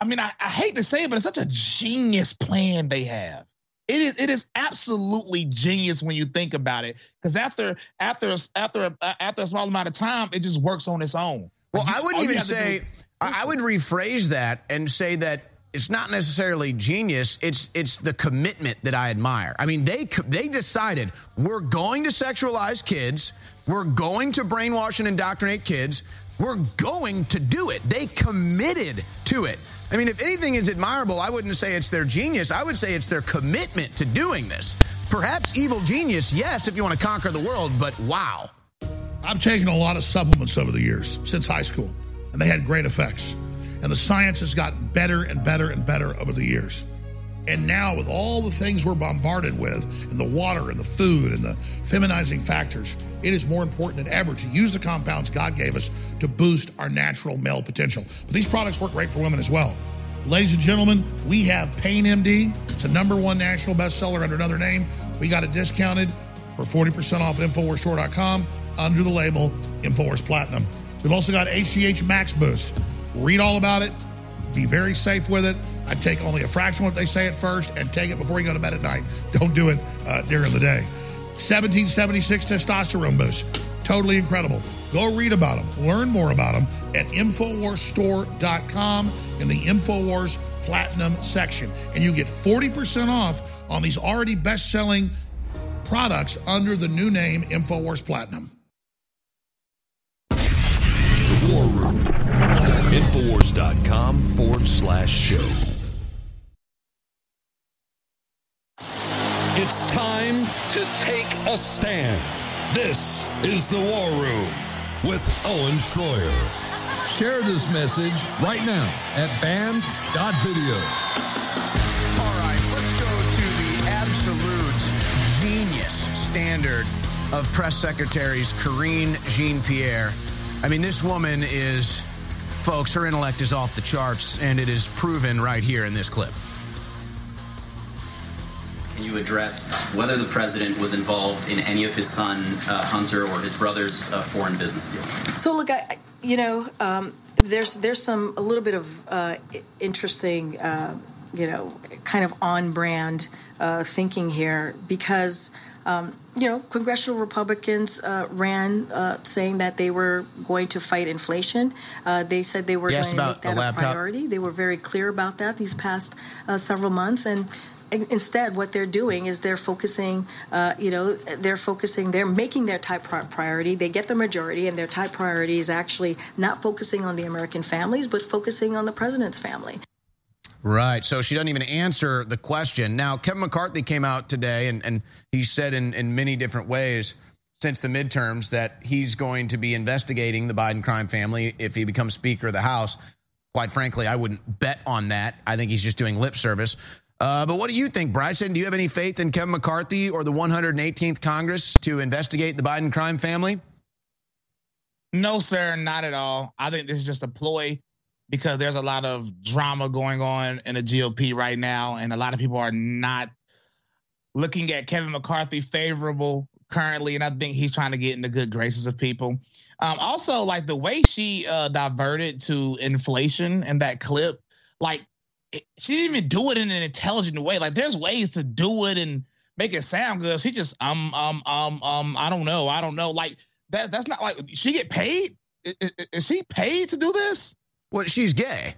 I mean, I, I hate to say it, but it's such a genius plan they have. It is it is absolutely genius when you think about it because after after after uh, after a small amount of time it just works on its own. Well i wouldn't even say i would rephrase that and say that it's not necessarily genius it's it's the commitment that i admire. I mean they they decided we're going to sexualize kids we're going to brainwash and indoctrinate kids we're going to do it. They committed to it I mean, if anything is admirable, I wouldn't say it's their genius. I would say it's their commitment to doing this. Perhaps evil genius, yes, if you want to conquer the world, but wow. I've taken a lot of supplements over the years since high school, and they had great effects. And the science has gotten better and better and better over the years. And now, with all the things we're bombarded with, and the water and the food and the feminizing factors, it is more important than ever to use the compounds God gave us to boost our natural male potential. But these products work great for women as well. Ladies and gentlemen, we have Pain MD. It's a number one national bestseller under another name. We got it discounted for 40% off at InfoWarsStore.com under the label InfoWars Platinum. We've also got HGH Max Boost. Read all about it. Be very safe with it. I take only a fraction of what they say at first and take it before you go to bed at night. Don't do it uh, during the day. 1776 testosterone boost. Totally incredible. Go read about them. Learn more about them at InfoWarsStore.com in the InfoWars Platinum section. And you get 40% off on these already best selling products under the new name InfoWars Platinum. The War Room. Infowars.com forward slash show. It's time to take a stand. This is the War Room with Owen Shroyer. Share this message right now at band.video. All right, let's go to the absolute genius standard of press secretaries, Karine Jean Pierre. I mean, this woman is, folks, her intellect is off the charts, and it is proven right here in this clip. Can you address whether the president was involved in any of his son uh, Hunter or his brother's uh, foreign business dealings? So look, I, you know, um, there's there's some a little bit of uh, interesting, uh, you know, kind of on brand uh, thinking here because. Um, you know, congressional Republicans uh, ran uh, saying that they were going to fight inflation. Uh, they said they were going to make that a priority. They were very clear about that these past several months, and instead what they're doing is they're focusing uh, you know they're focusing they're making their top priority they get the majority and their top priority is actually not focusing on the american families but focusing on the president's family Right. So she doesn't even answer the question. Now, Kevin McCarthy came out today and, and he said in, in many different ways since the midterms that he's going to be investigating the Biden crime family if he becomes Speaker of the House. Quite frankly, I wouldn't bet on that. I think he's just doing lip service. Uh, but what do you think, Bryson? Do you have any faith in Kevin McCarthy or the 118th Congress to investigate the Biden crime family? No, sir, not at all. I think this is just a ploy because there's a lot of drama going on in the GOP right now, and a lot of people are not looking at Kevin McCarthy favorable currently, and I think he's trying to get in the good graces of people. Um, also, like the way she uh, diverted to inflation in that clip, like it, she didn't even do it in an intelligent way. Like there's ways to do it and make it sound good. She just um um um um I don't know. I don't know. Like that that's not like she get paid. Is, is she paid to do this? Well, she's gay.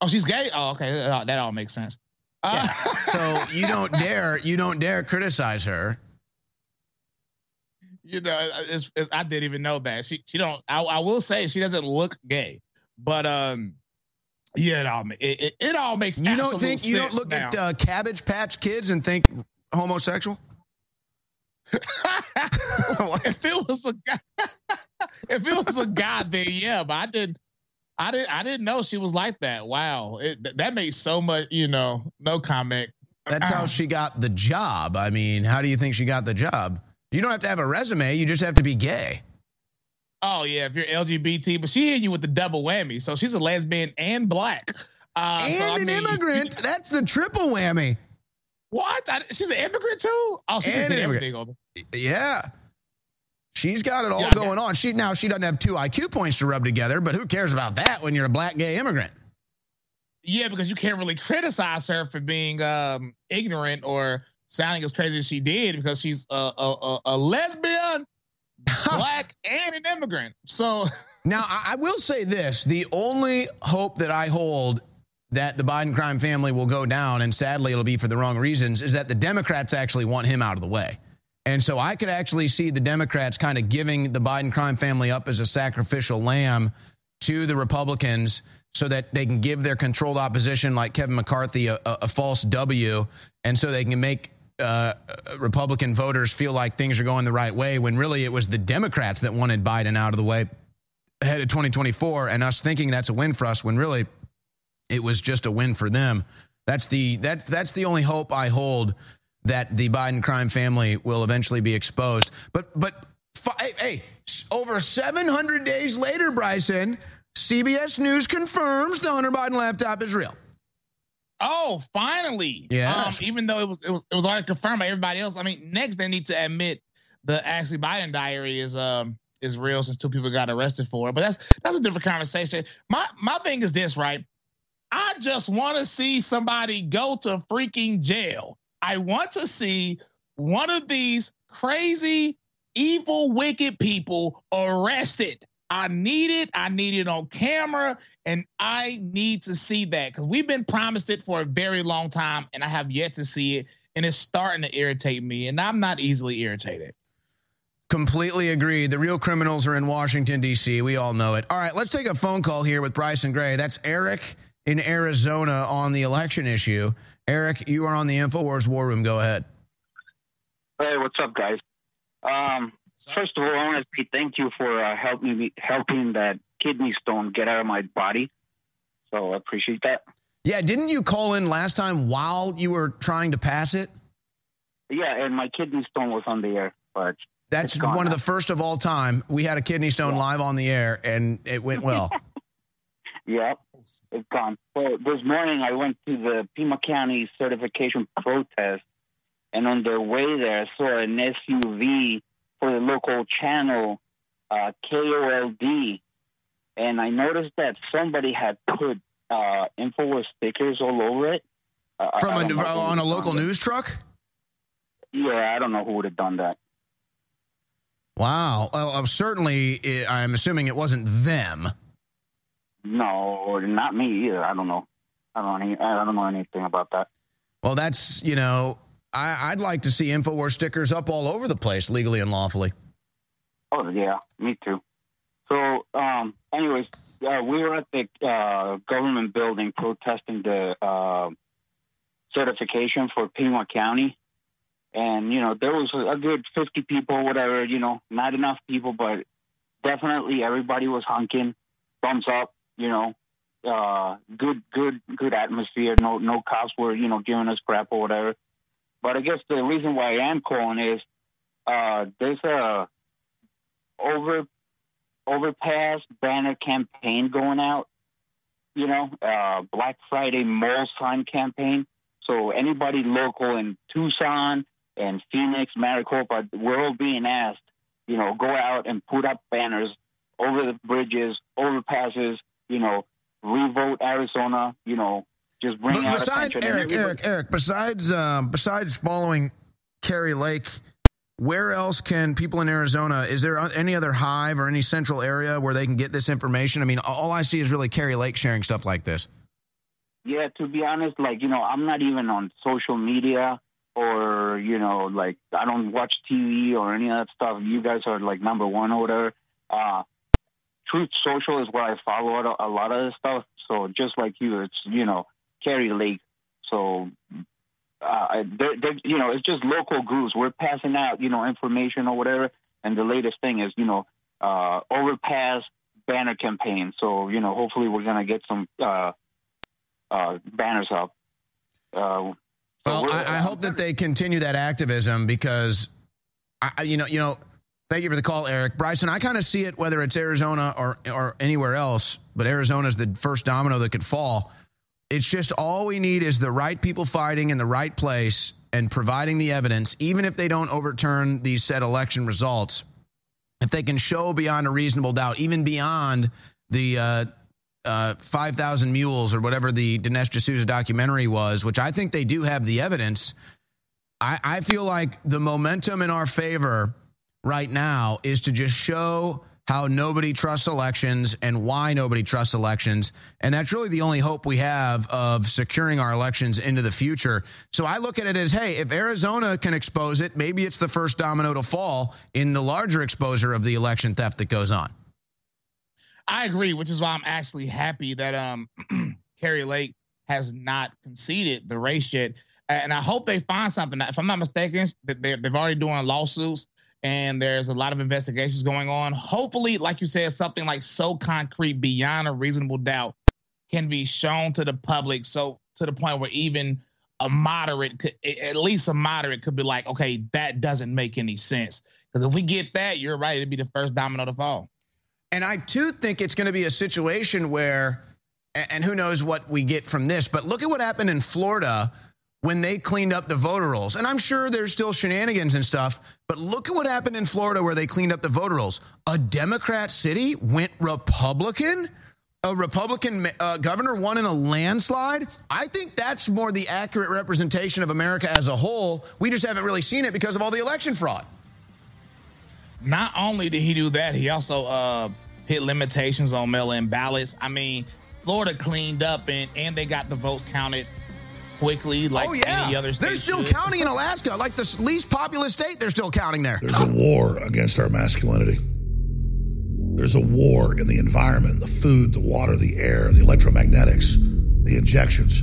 Oh, she's gay. Oh, okay. That, that all makes sense. Uh, so you don't dare you don't dare criticize her. You know, it's, it's, I didn't even know that she she don't. I, I will say she doesn't look gay, but um, yeah, it all it, it, it all makes. You don't think you don't look now. at uh, Cabbage Patch Kids and think homosexual? if it was a guy, if it was a guy, then yeah, but I didn't. I didn't. I didn't know she was like that. Wow, it, that makes so much. You know, no comment. That's how she got the job. I mean, how do you think she got the job? You don't have to have a resume. You just have to be gay. Oh yeah, if you're LGBT, but she hit you with the double whammy. So she's a lesbian and black, uh, and so, I an mean, immigrant. That's the triple whammy. What? I, she's an immigrant too? Oh, she And did an everything over. Yeah. She's got it all Yeah, going on. She now she doesn't have two IQ points to rub together, but who cares about that when you're a black gay immigrant? Yeah, because you can't really criticize her for being um, ignorant or sounding as crazy as she did because she's a, a, a, a lesbian, black, and an immigrant. So Now, I, I will say this: the only hope that I hold that the Biden crime family will go down, and sadly it'll be for the wrong reasons, is that the Democrats actually want him out of the way. And so I could actually see the Democrats kind of giving the Biden crime family up as a sacrificial lamb to the Republicans so that they can give their controlled opposition, like Kevin McCarthy, a, a, a false W, and so they can make uh, Republican voters feel like things are going the right way when really it was the Democrats that wanted Biden out of the way ahead of 2024 and us thinking that's a win for us when really it was just a win for them. That's the that's that's the only hope I hold that the Biden crime family will eventually be exposed. But but hey, hey, over 700 days later, Bryson, CBS News confirms the Hunter Biden laptop is real. Oh, finally. Yeah. Um, even though it was it was it was already confirmed by everybody else. I mean, next they need to admit the Ashley Biden diary is um is real since two people got arrested for it. But that's that's a different conversation. My my thing is this, right? I just want to see somebody go to freaking jail. I want to see one of these crazy, evil, wicked people arrested. I need it. I need it on camera, and I need to see that because we've been promised it for a very long time, and I have yet to see it, and it's starting to irritate me, and I'm not easily irritated. Completely agree. The real criminals are in Washington, D.C. We all know it. All right, let's take a phone call here with Bryson Gray. That's Eric in Arizona on the election issue. Eric, you are on the InfoWars War Room. Go ahead. Hey, what's up, guys? Um, first of all, I want to say thank you for uh, helping me helping that kidney stone get out of my body. So I appreciate that. Yeah, didn't you call in last time while you were trying to pass it? Yeah, and my kidney stone was on the air, but That's it's gone one of the first of all time. We had a kidney stone live on the air, and it went well. Yep, it's gone. So this morning I went to the Pima County certification protest, and on their way there I saw an SUV for the local channel uh, KOLD, and I noticed that somebody had put uh, Infowars stickers all over it. Uh, From a, don't know who on a local news truck? Yeah, I don't know who would have done that. Wow. Well, uh, certainly, uh, I'm assuming it wasn't them. No, not me either. I don't know. I don't. I don't know anything about that. Well, that's, you know, I, I'd like to see InfoWars stickers up all over the place, legally and lawfully. Oh yeah, me too. So, um, anyways, uh, we were at the uh, government building protesting the uh, certification for Pima County, and you know there was a good fifty people, whatever. You know, not enough people, but definitely everybody was honking, thumbs up. You know, uh, good, good, good atmosphere. No, no cops were you know giving us crap or whatever. But I guess the reason why I am calling is uh, there's a over overpass banner campaign going out. You know, uh, Black Friday mall sign campaign. So anybody local in Tucson and Phoenix, Maricopa, we're all being asked. You know, go out and put up banners over the bridges, overpasses. You know, revote Arizona. You know, just bring But besides Eric, Eric, Eric, besides um, besides following Kari Lake, where else can people in Arizona? Is there any other hive or any central area where they can get this information? I mean, all I see is really Kari Lake sharing stuff like this. Yeah, to be honest, like you know, I'm not even on social media or you know, like I don't watch TV or any of that stuff. You guys are like number one order. Uh, Truth Social is where I follow a, a lot of this stuff. So just like you, it's you know, Kari Lake. So uh, they're, they're, you know, it's just local groups. We're passing out, you know, information or whatever. And the latest thing is, you know, uh, overpass banner campaign. So you know, hopefully we're gonna get some uh, uh, banners up. Uh, Well, I, I hope that they continue that activism because, I, I- you know, you know. Thank you for the call, Eric Bryson. I kind of see it whether it's Arizona or or anywhere else, but Arizona is the first domino that could fall. It's just all we need is the right people fighting in the right place and providing the evidence, even if they don't overturn these said election results. If they can show beyond a reasonable doubt, even beyond the uh, uh, 5,000 Mules or whatever the Dinesh D'Souza documentary was, which I think they do have the evidence. I, I feel like the momentum in our favor right now is to just show how nobody trusts elections and why nobody trusts elections. And that's really the only hope we have of securing our elections into the future. So I look at it as hey, if Arizona can expose it, maybe it's the first domino to fall in the larger exposure of the election theft that goes on. I agree, which is why I'm actually happy that um Kari Lake has not conceded the race yet, and I hope they find something. If I'm not mistaken, they've already doing lawsuits and there's a lot of investigations going on. Hopefully, like you said, something like so concrete beyond a reasonable doubt can be shown to the public, so to the point where even a moderate, could, at least a moderate, could be like, okay, that doesn't make any sense. Because if we get that, you're right, it'd be the first domino to fall. And I too think it's going to be a situation where, and who knows what we get from this, but look at what happened in Florida when they cleaned up the voter rolls. And I'm sure there's still shenanigans and stuff, but look at what happened in Florida where they cleaned up the voter rolls. A Democrat city went Republican. A Republican uh, governor won in a landslide. I think that's more the accurate representation of America as a whole. We just haven't really seen it because of all the election fraud. not only did he do that, he also uh, hit limitations on mail-in ballots. I mean, Florida cleaned up and and they got the votes counted quickly, like oh yeah, any other state. they're still should. counting in Alaska, like the least populous state. They're still counting there. There's a war against our masculinity. There's a war in the environment, the food, the water, the air, the electromagnetics, the injections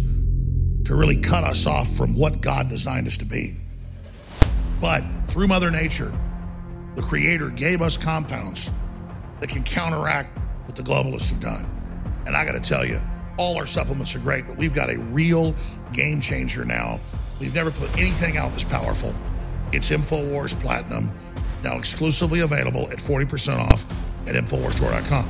to really cut us off from what God designed us to be. But through Mother Nature, the Creator gave us compounds that can counteract what the globalists have done. And I got to tell you, all our supplements are great, but we've got a real game changer now. We've never put anything out this powerful. It's InfoWars Platinum, now exclusively available at 40% off at InfoWarsStore.com.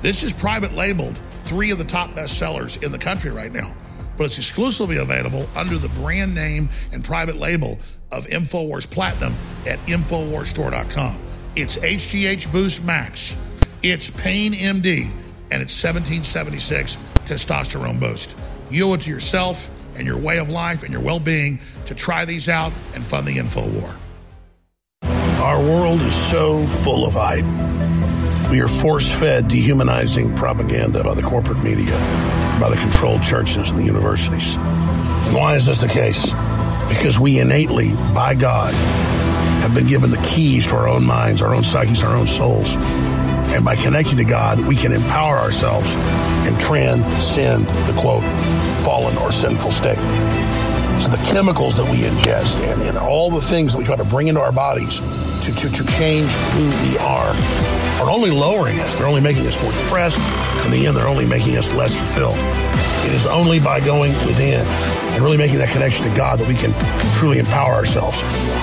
This is private labeled, three of the top bestsellers in the country right now, but it's exclusively available under the brand name and private label of InfoWars Platinum at InfoWarsStore.com. It's HGH Boost Max, it's Pain MD, and it's 1776 Testosterone Boost. You owe it to yourself and your way of life and your well being to try these out and fund the info war. Our world is so full of hype. We are force fed dehumanizing propaganda by the corporate media, by the controlled churches and the universities. And why is this the case? Because we innately, by God, have been given the keys to our own minds, our own psyches, our own souls. And by connecting to God, we can empower ourselves and transcend the quote, fallen or sinful state. So the chemicals that we ingest and, and all the things that we try to bring into our bodies to, to, to change who we are are only lowering us. They're only making us more depressed. In the end, they're only making us less fulfilled. It is only by going within and really making that connection to God that we can truly empower ourselves.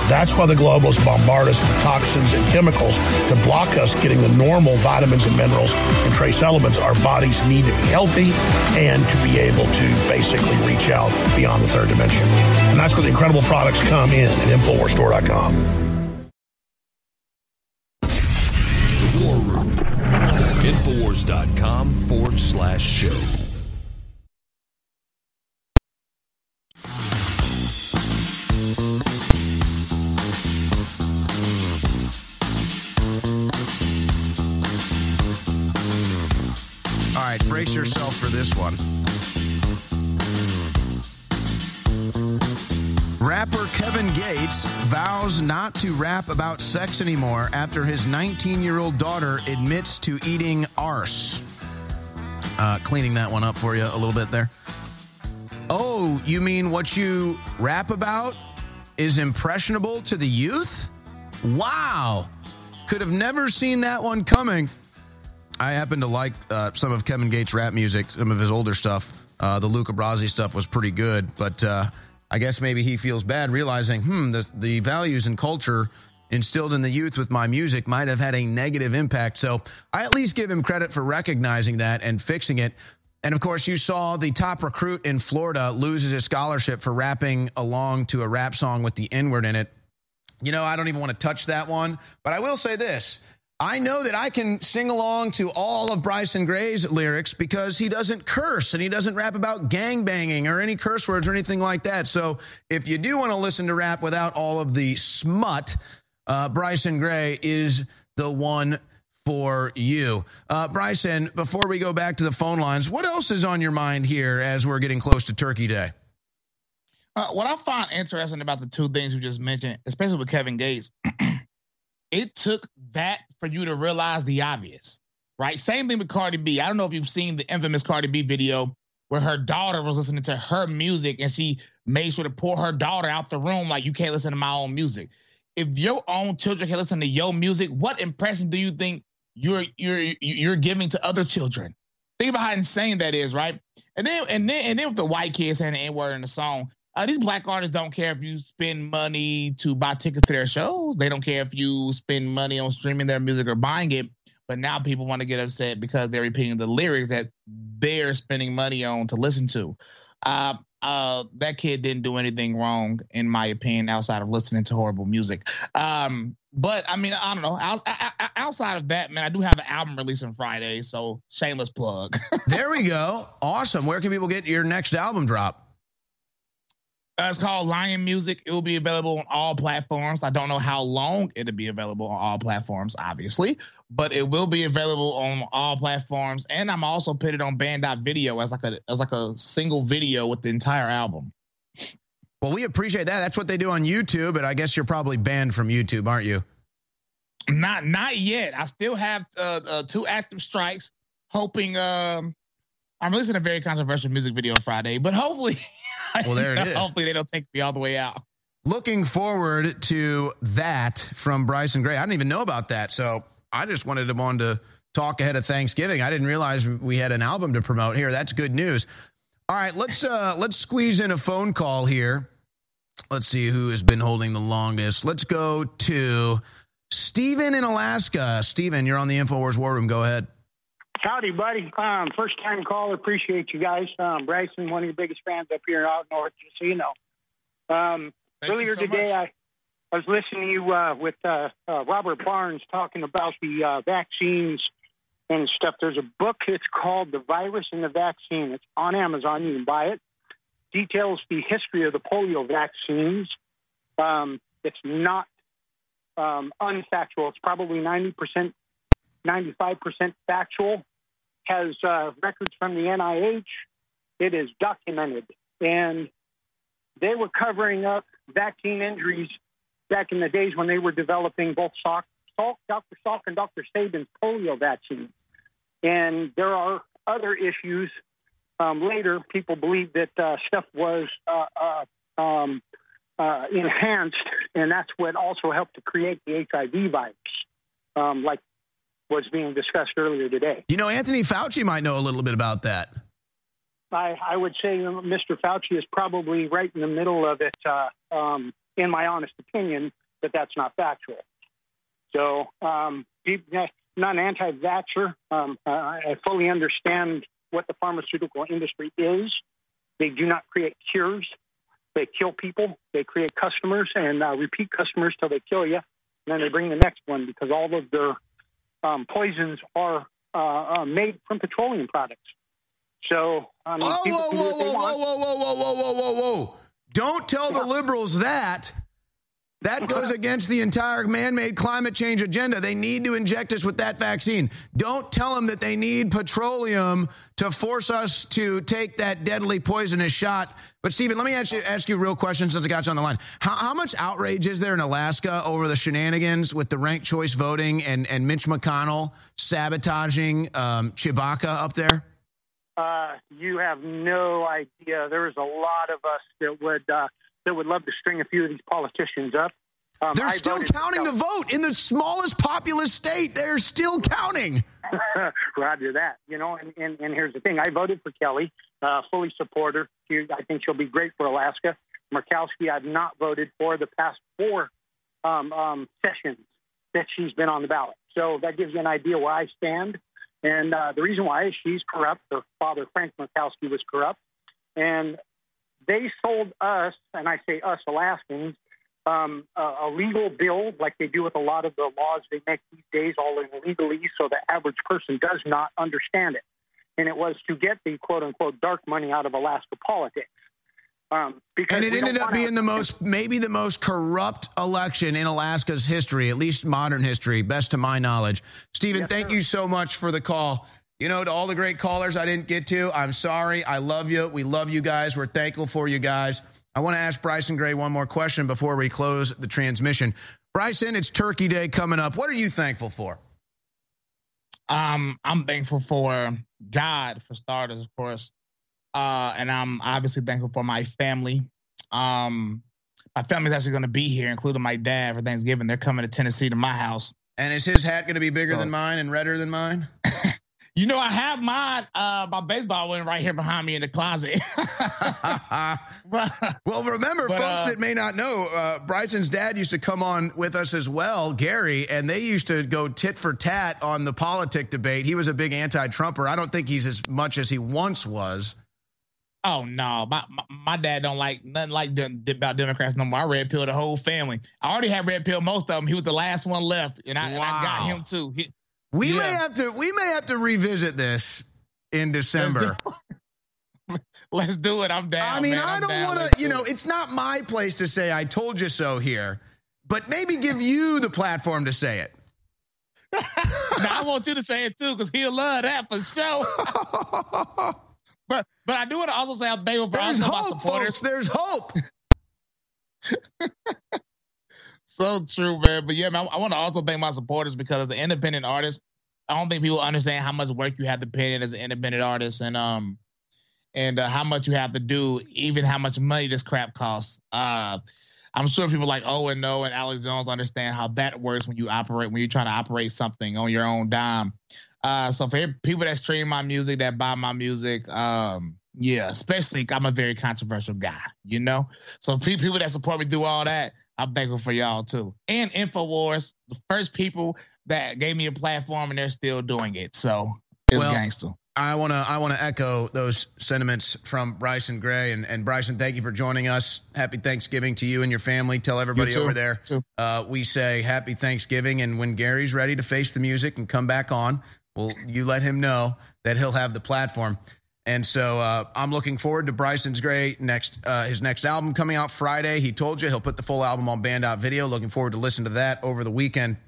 That's why the globalists bombard us with toxins and chemicals to block us getting the normal vitamins and minerals and trace elements our bodies need to be healthy and to be able to basically reach out beyond the third dimension. And that's where the incredible products come in at InfoWarsStore.com. Infowars.com forward slash show. All right, brace yourself for this one. Rapper Kevin Gates vows not to rap about sex anymore after his 19 year old daughter admits to eating arse. Uh, cleaning that one up for you a little bit there. Oh, you mean what you rap about? Is impressionable to the youth? Wow. Could have never seen that one coming. I happen to like uh, some of Kevin Gates' rap music, some of his older stuff. Uh, the Luca Brasi stuff was pretty good, but uh, I guess maybe he feels bad realizing, hmm, the, the values and culture instilled in the youth with my music might have had a negative impact. So I at least give him credit for recognizing that and fixing it. And of course, you saw the top recruit in Florida loses his scholarship for rapping along to a rap song with the N word in it. You know, I don't even want to touch that one, but I will say this. I know that I can sing along to all of Bryson Gray's lyrics because he doesn't curse and he doesn't rap about gang banging or any curse words or anything like that. So if you do want to listen to rap without all of the smut, uh, Bryson Gray is the one for you. Uh, Bryson, before we go back to the phone lines, what else is on your mind here as we're getting close to Turkey Day? Uh, what I find interesting about the two things you just mentioned, especially with Kevin Gates, it took that for you to realize the obvious, right? Same thing with Cardi B. I don't know if you've seen the infamous Cardi B video where her daughter was listening to her music and she made sure to pull her daughter out the room like you can't listen to my own music. If your own children can listen to your music, what impression do you think you're you're you're giving to other children? Think about how insane that is, right? And then and then and then with the white kids saying the N word in the song, uh, these black artists don't care if you spend money to buy tickets to their shows. They don't care if you spend money on streaming their music or buying it. But now people want to get upset because they're repeating the lyrics that they're spending money on to listen to. Uh, uh, that kid didn't do anything wrong, in my opinion, outside of listening to horrible music. Um, but I mean, I don't know. outside of that, man, I do have an album release on Friday, so shameless plug. there we go. Awesome. Where can people get your next album drop? Uh, it's called Lion Music. It will be available on all platforms. I don't know how long it'll be available on all platforms, obviously, but it will be available on all platforms. And I'm also put it on banned.video as like a as like a single video with the entire album. Well, we appreciate that. That's what they do on YouTube, but I guess you're probably banned from YouTube, aren't you? Not not yet. I still have uh, uh, two active strikes. Hoping um, I'm releasing a very controversial music video on Friday, but hopefully Well, there it is. Hopefully, they don't take me all the way out. Looking forward to that from Bryson Gray. I didn't even know about that, so I just wanted him on to talk ahead of Thanksgiving. I didn't realize we had an album to promote here. That's good news. All right, let's uh, let's squeeze in a phone call here. Let's see who has been holding the longest. Let's go to Steven in Alaska. Steven, you're on the InfoWars War Room. Go ahead. Howdy, buddy. Um, first time caller. Appreciate you guys. Um, Bryson, one of your biggest fans up here out north, just so you know. Um, earlier so today, I, I was listening to you uh, with uh, uh, Robert Barnes talking about the uh, vaccines and stuff. There's a book. It's called The Virus and the Vaccine. It's on Amazon. You can buy it. Details the history of the polio vaccines. Um, it's not um, unfactual. It's probably 90%, 95% factual has uh, records from the NIH. It is documented. And they were covering up vaccine injuries back in the days when they were developing both Salk, Salk, Dr. Salk and Dr. Sabin's polio vaccine. And there are other issues. Um, later, people believe that uh, stuff was uh, uh, um, uh, enhanced, and that's what also helped to create the HIV virus, um, like was being discussed earlier today. You know, Anthony Fauci might know a little bit about that. I, I would say Mr. Fauci is probably right in the middle of it, uh, um, in my honest opinion, but that's not factual. So, um, not anti vaxxer. Um, I fully understand what the pharmaceutical industry is. They do not create cures. They kill people. They create customers and uh, repeat customers till they kill you. And then they bring the next one because all of their um, poisons are uh, uh, made from petroleum products. So, I mean, oh, whoa, whoa, whoa, whoa, whoa, whoa, whoa, whoa, whoa, whoa, whoa! Don't tell the liberals that. That goes against the entire man made climate change agenda. They need to inject us with that vaccine. Don't tell them that they need petroleum to force us to take that deadly poisonous shot. But, Stephen, let me ask you, ask you a real question since I got you on the line. How, how much outrage is there in Alaska over the shenanigans with the ranked choice voting and, and Mitch McConnell sabotaging um, Tshibaka up there? Uh, you have no idea. There is a lot of us that would. Uh, that would love to string a few of these politicians up. Um, they're I still counting the vote in the smallest populous state. They're still counting. Roger that. You know, and, and, and, here's the thing: I voted for Kelly, uh, fully support her. I think she'll be great for Alaska. Murkowski, I've not voted for the past four um, um, sessions that she's been on the ballot. So that gives you an idea where I stand. And uh, the reason why is she's corrupt. Her father, Frank Murkowski, was corrupt. And they sold us, and I say us Alaskans, um, a, a, legal bill like they do with a lot of the laws they make these days, all in legalese, so the average person does not understand it. And it was to get the quote unquote dark money out of Alaska politics. Um, and it ended up being the most, maybe the most corrupt election in Alaska's history, at least modern history, best to my knowledge. Stephen, yes, thank sir. you so much for the call. You know, to all the great callers I didn't get to, I'm sorry. I love you. We love you guys. We're thankful for you guys. I want to ask Bryson Gray one more question before we close the transmission. Bryson, it's Turkey Day coming up. What are you thankful for? Um, I'm thankful for God, for starters, of course. Uh, and I'm obviously thankful for my family. Um, my family's actually going to be here, including my dad, for Thanksgiving. They're coming to Tennessee to my house. And is his hat going to be bigger so, than mine and redder than mine? You know, I have my uh, my baseball one right here behind me in the closet. well, remember, but, folks uh, that may not know, uh, Bryson's dad used to come on with us as well, Gary, and they used to go tit for tat on the politic debate. He was a big anti-Trumper. I don't think he's as much as he once was. Oh no, my, my, my dad don't like nothing like about Democrats no more. I red pill the whole family. I already had red pill most of them. He was the last one left, and I, wow. and I got him too. He, we yeah. may have to we may have to revisit this in December. Let's do it. I'm down. I mean, man. I don't want to, you know, it. it's not my place to say I told you so here, but maybe give you the platform to say it. now, I want you to say it too, because he'll love that for sure. but I do want to also say I'm thankful for There's also hope, my supporters. Folks, there's hope. so true, man. But yeah, man, I want to also thank my supporters because as an independent artist, I don't think people understand how much work you have to put in as an independent artist, and um, and uh, how much you have to do, even how much money this crap costs. Uh, I'm sure people like Owen No, and Alex Jones understand how that works when you operate when you're trying to operate something on your own dime. Uh, so for people that stream my music, that buy my music, um, yeah, especially I'm a very controversial guy, you know. So people that support me through all that, I'm thankful for y'all too. And Infowars, the first people that gave me a platform, and they're still doing it. So it's well, gangster. I want to I want to echo those sentiments from Bryson Gray and, and Bryson. Thank you for joining us. Happy Thanksgiving to you and your family. Tell everybody over there. Uh, we say Happy Thanksgiving, and when Gary's ready to face the music and come back on, well, you let him know that he'll have the platform. And so uh, I'm looking forward to Bryson Gray's next uh, his next album coming out Friday. He told you he'll put the full album on Banned.Video. Looking forward to listen to that over the weekend.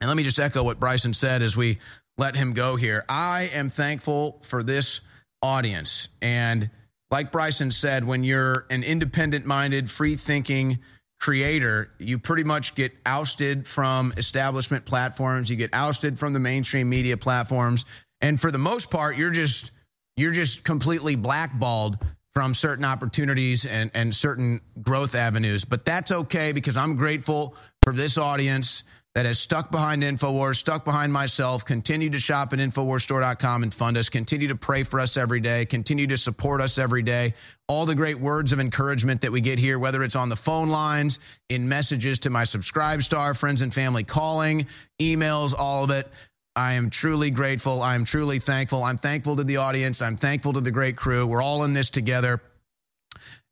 And let me just echo what Bryson said as we let him go here. I am thankful for this audience. And like Bryson said, when you're an independent minded, free thinking creator, you pretty much get ousted from establishment platforms, you get ousted from the mainstream media platforms. And for the most part, you're just you're just completely blackballed from certain opportunities and, and certain growth avenues. But that's okay because I'm grateful for this audience that has stuck behind InfoWars, stuck behind myself, continue to shop at InfoWarsStore.com and fund us, continue to pray for us every day, continue to support us every day. All the great words of encouragement that we get here, whether it's on the phone lines, in messages to my SubscribeStar, friends and family calling, emails, all of it. I am truly grateful. I'm truly thankful. I'm thankful to the audience. I'm thankful to the great crew. We're all in this together.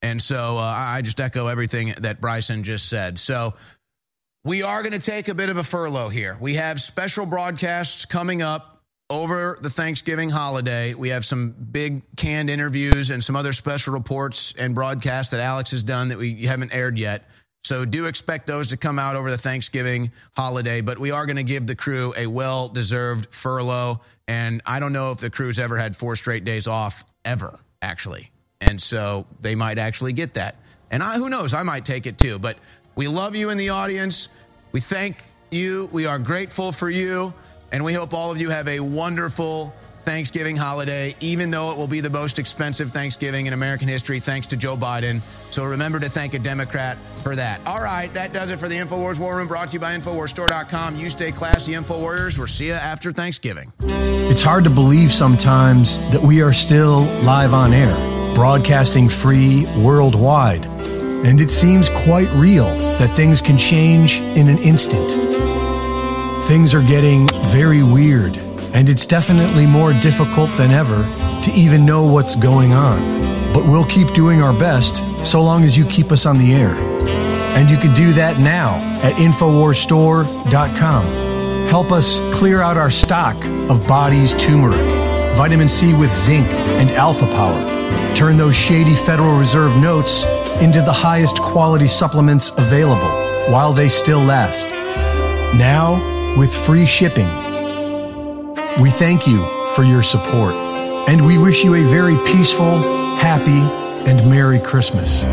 And so uh, I just echo everything that Bryson just said. So we are going to take a bit of a furlough here. We have special broadcasts coming up over the Thanksgiving holiday. We have some big canned interviews and some other special reports and broadcasts that Alex has done that we haven't aired yet. So do expect those to come out over the Thanksgiving holiday, but we are going to give the crew a well deserved furlough. And I don't know if the crew's ever had four straight days off, ever, actually. And so they might actually get that. And I, who knows, I might take it too. But we love you in the audience. We thank you. We are grateful for you. And we hope all of you have a wonderful Thanksgiving holiday, even though it will be the most expensive Thanksgiving in American history, thanks to Joe Biden. So remember to thank a Democrat for that. All right, that does it for the InfoWars War Room, brought to you by InfoWarsStore.com. You stay classy, InfoWarriors. We'll see you after Thanksgiving. It's hard to believe sometimes that we are still live on air, broadcasting free worldwide. And it seems quite real that things can change in an instant. Things are getting very weird and it's definitely more difficult than ever to even know what's going on. But we'll keep doing our best so long as you keep us on the air. And you can do that now at InfoWarsStore.com. Help us clear out our stock of body's turmeric, vitamin C with zinc, and alpha power. Turn those shady Federal Reserve notes into the highest quality supplements available while they still last. Now, with free shipping we thank you for your support, and we wish you a very peaceful, happy, and Merry Christmas.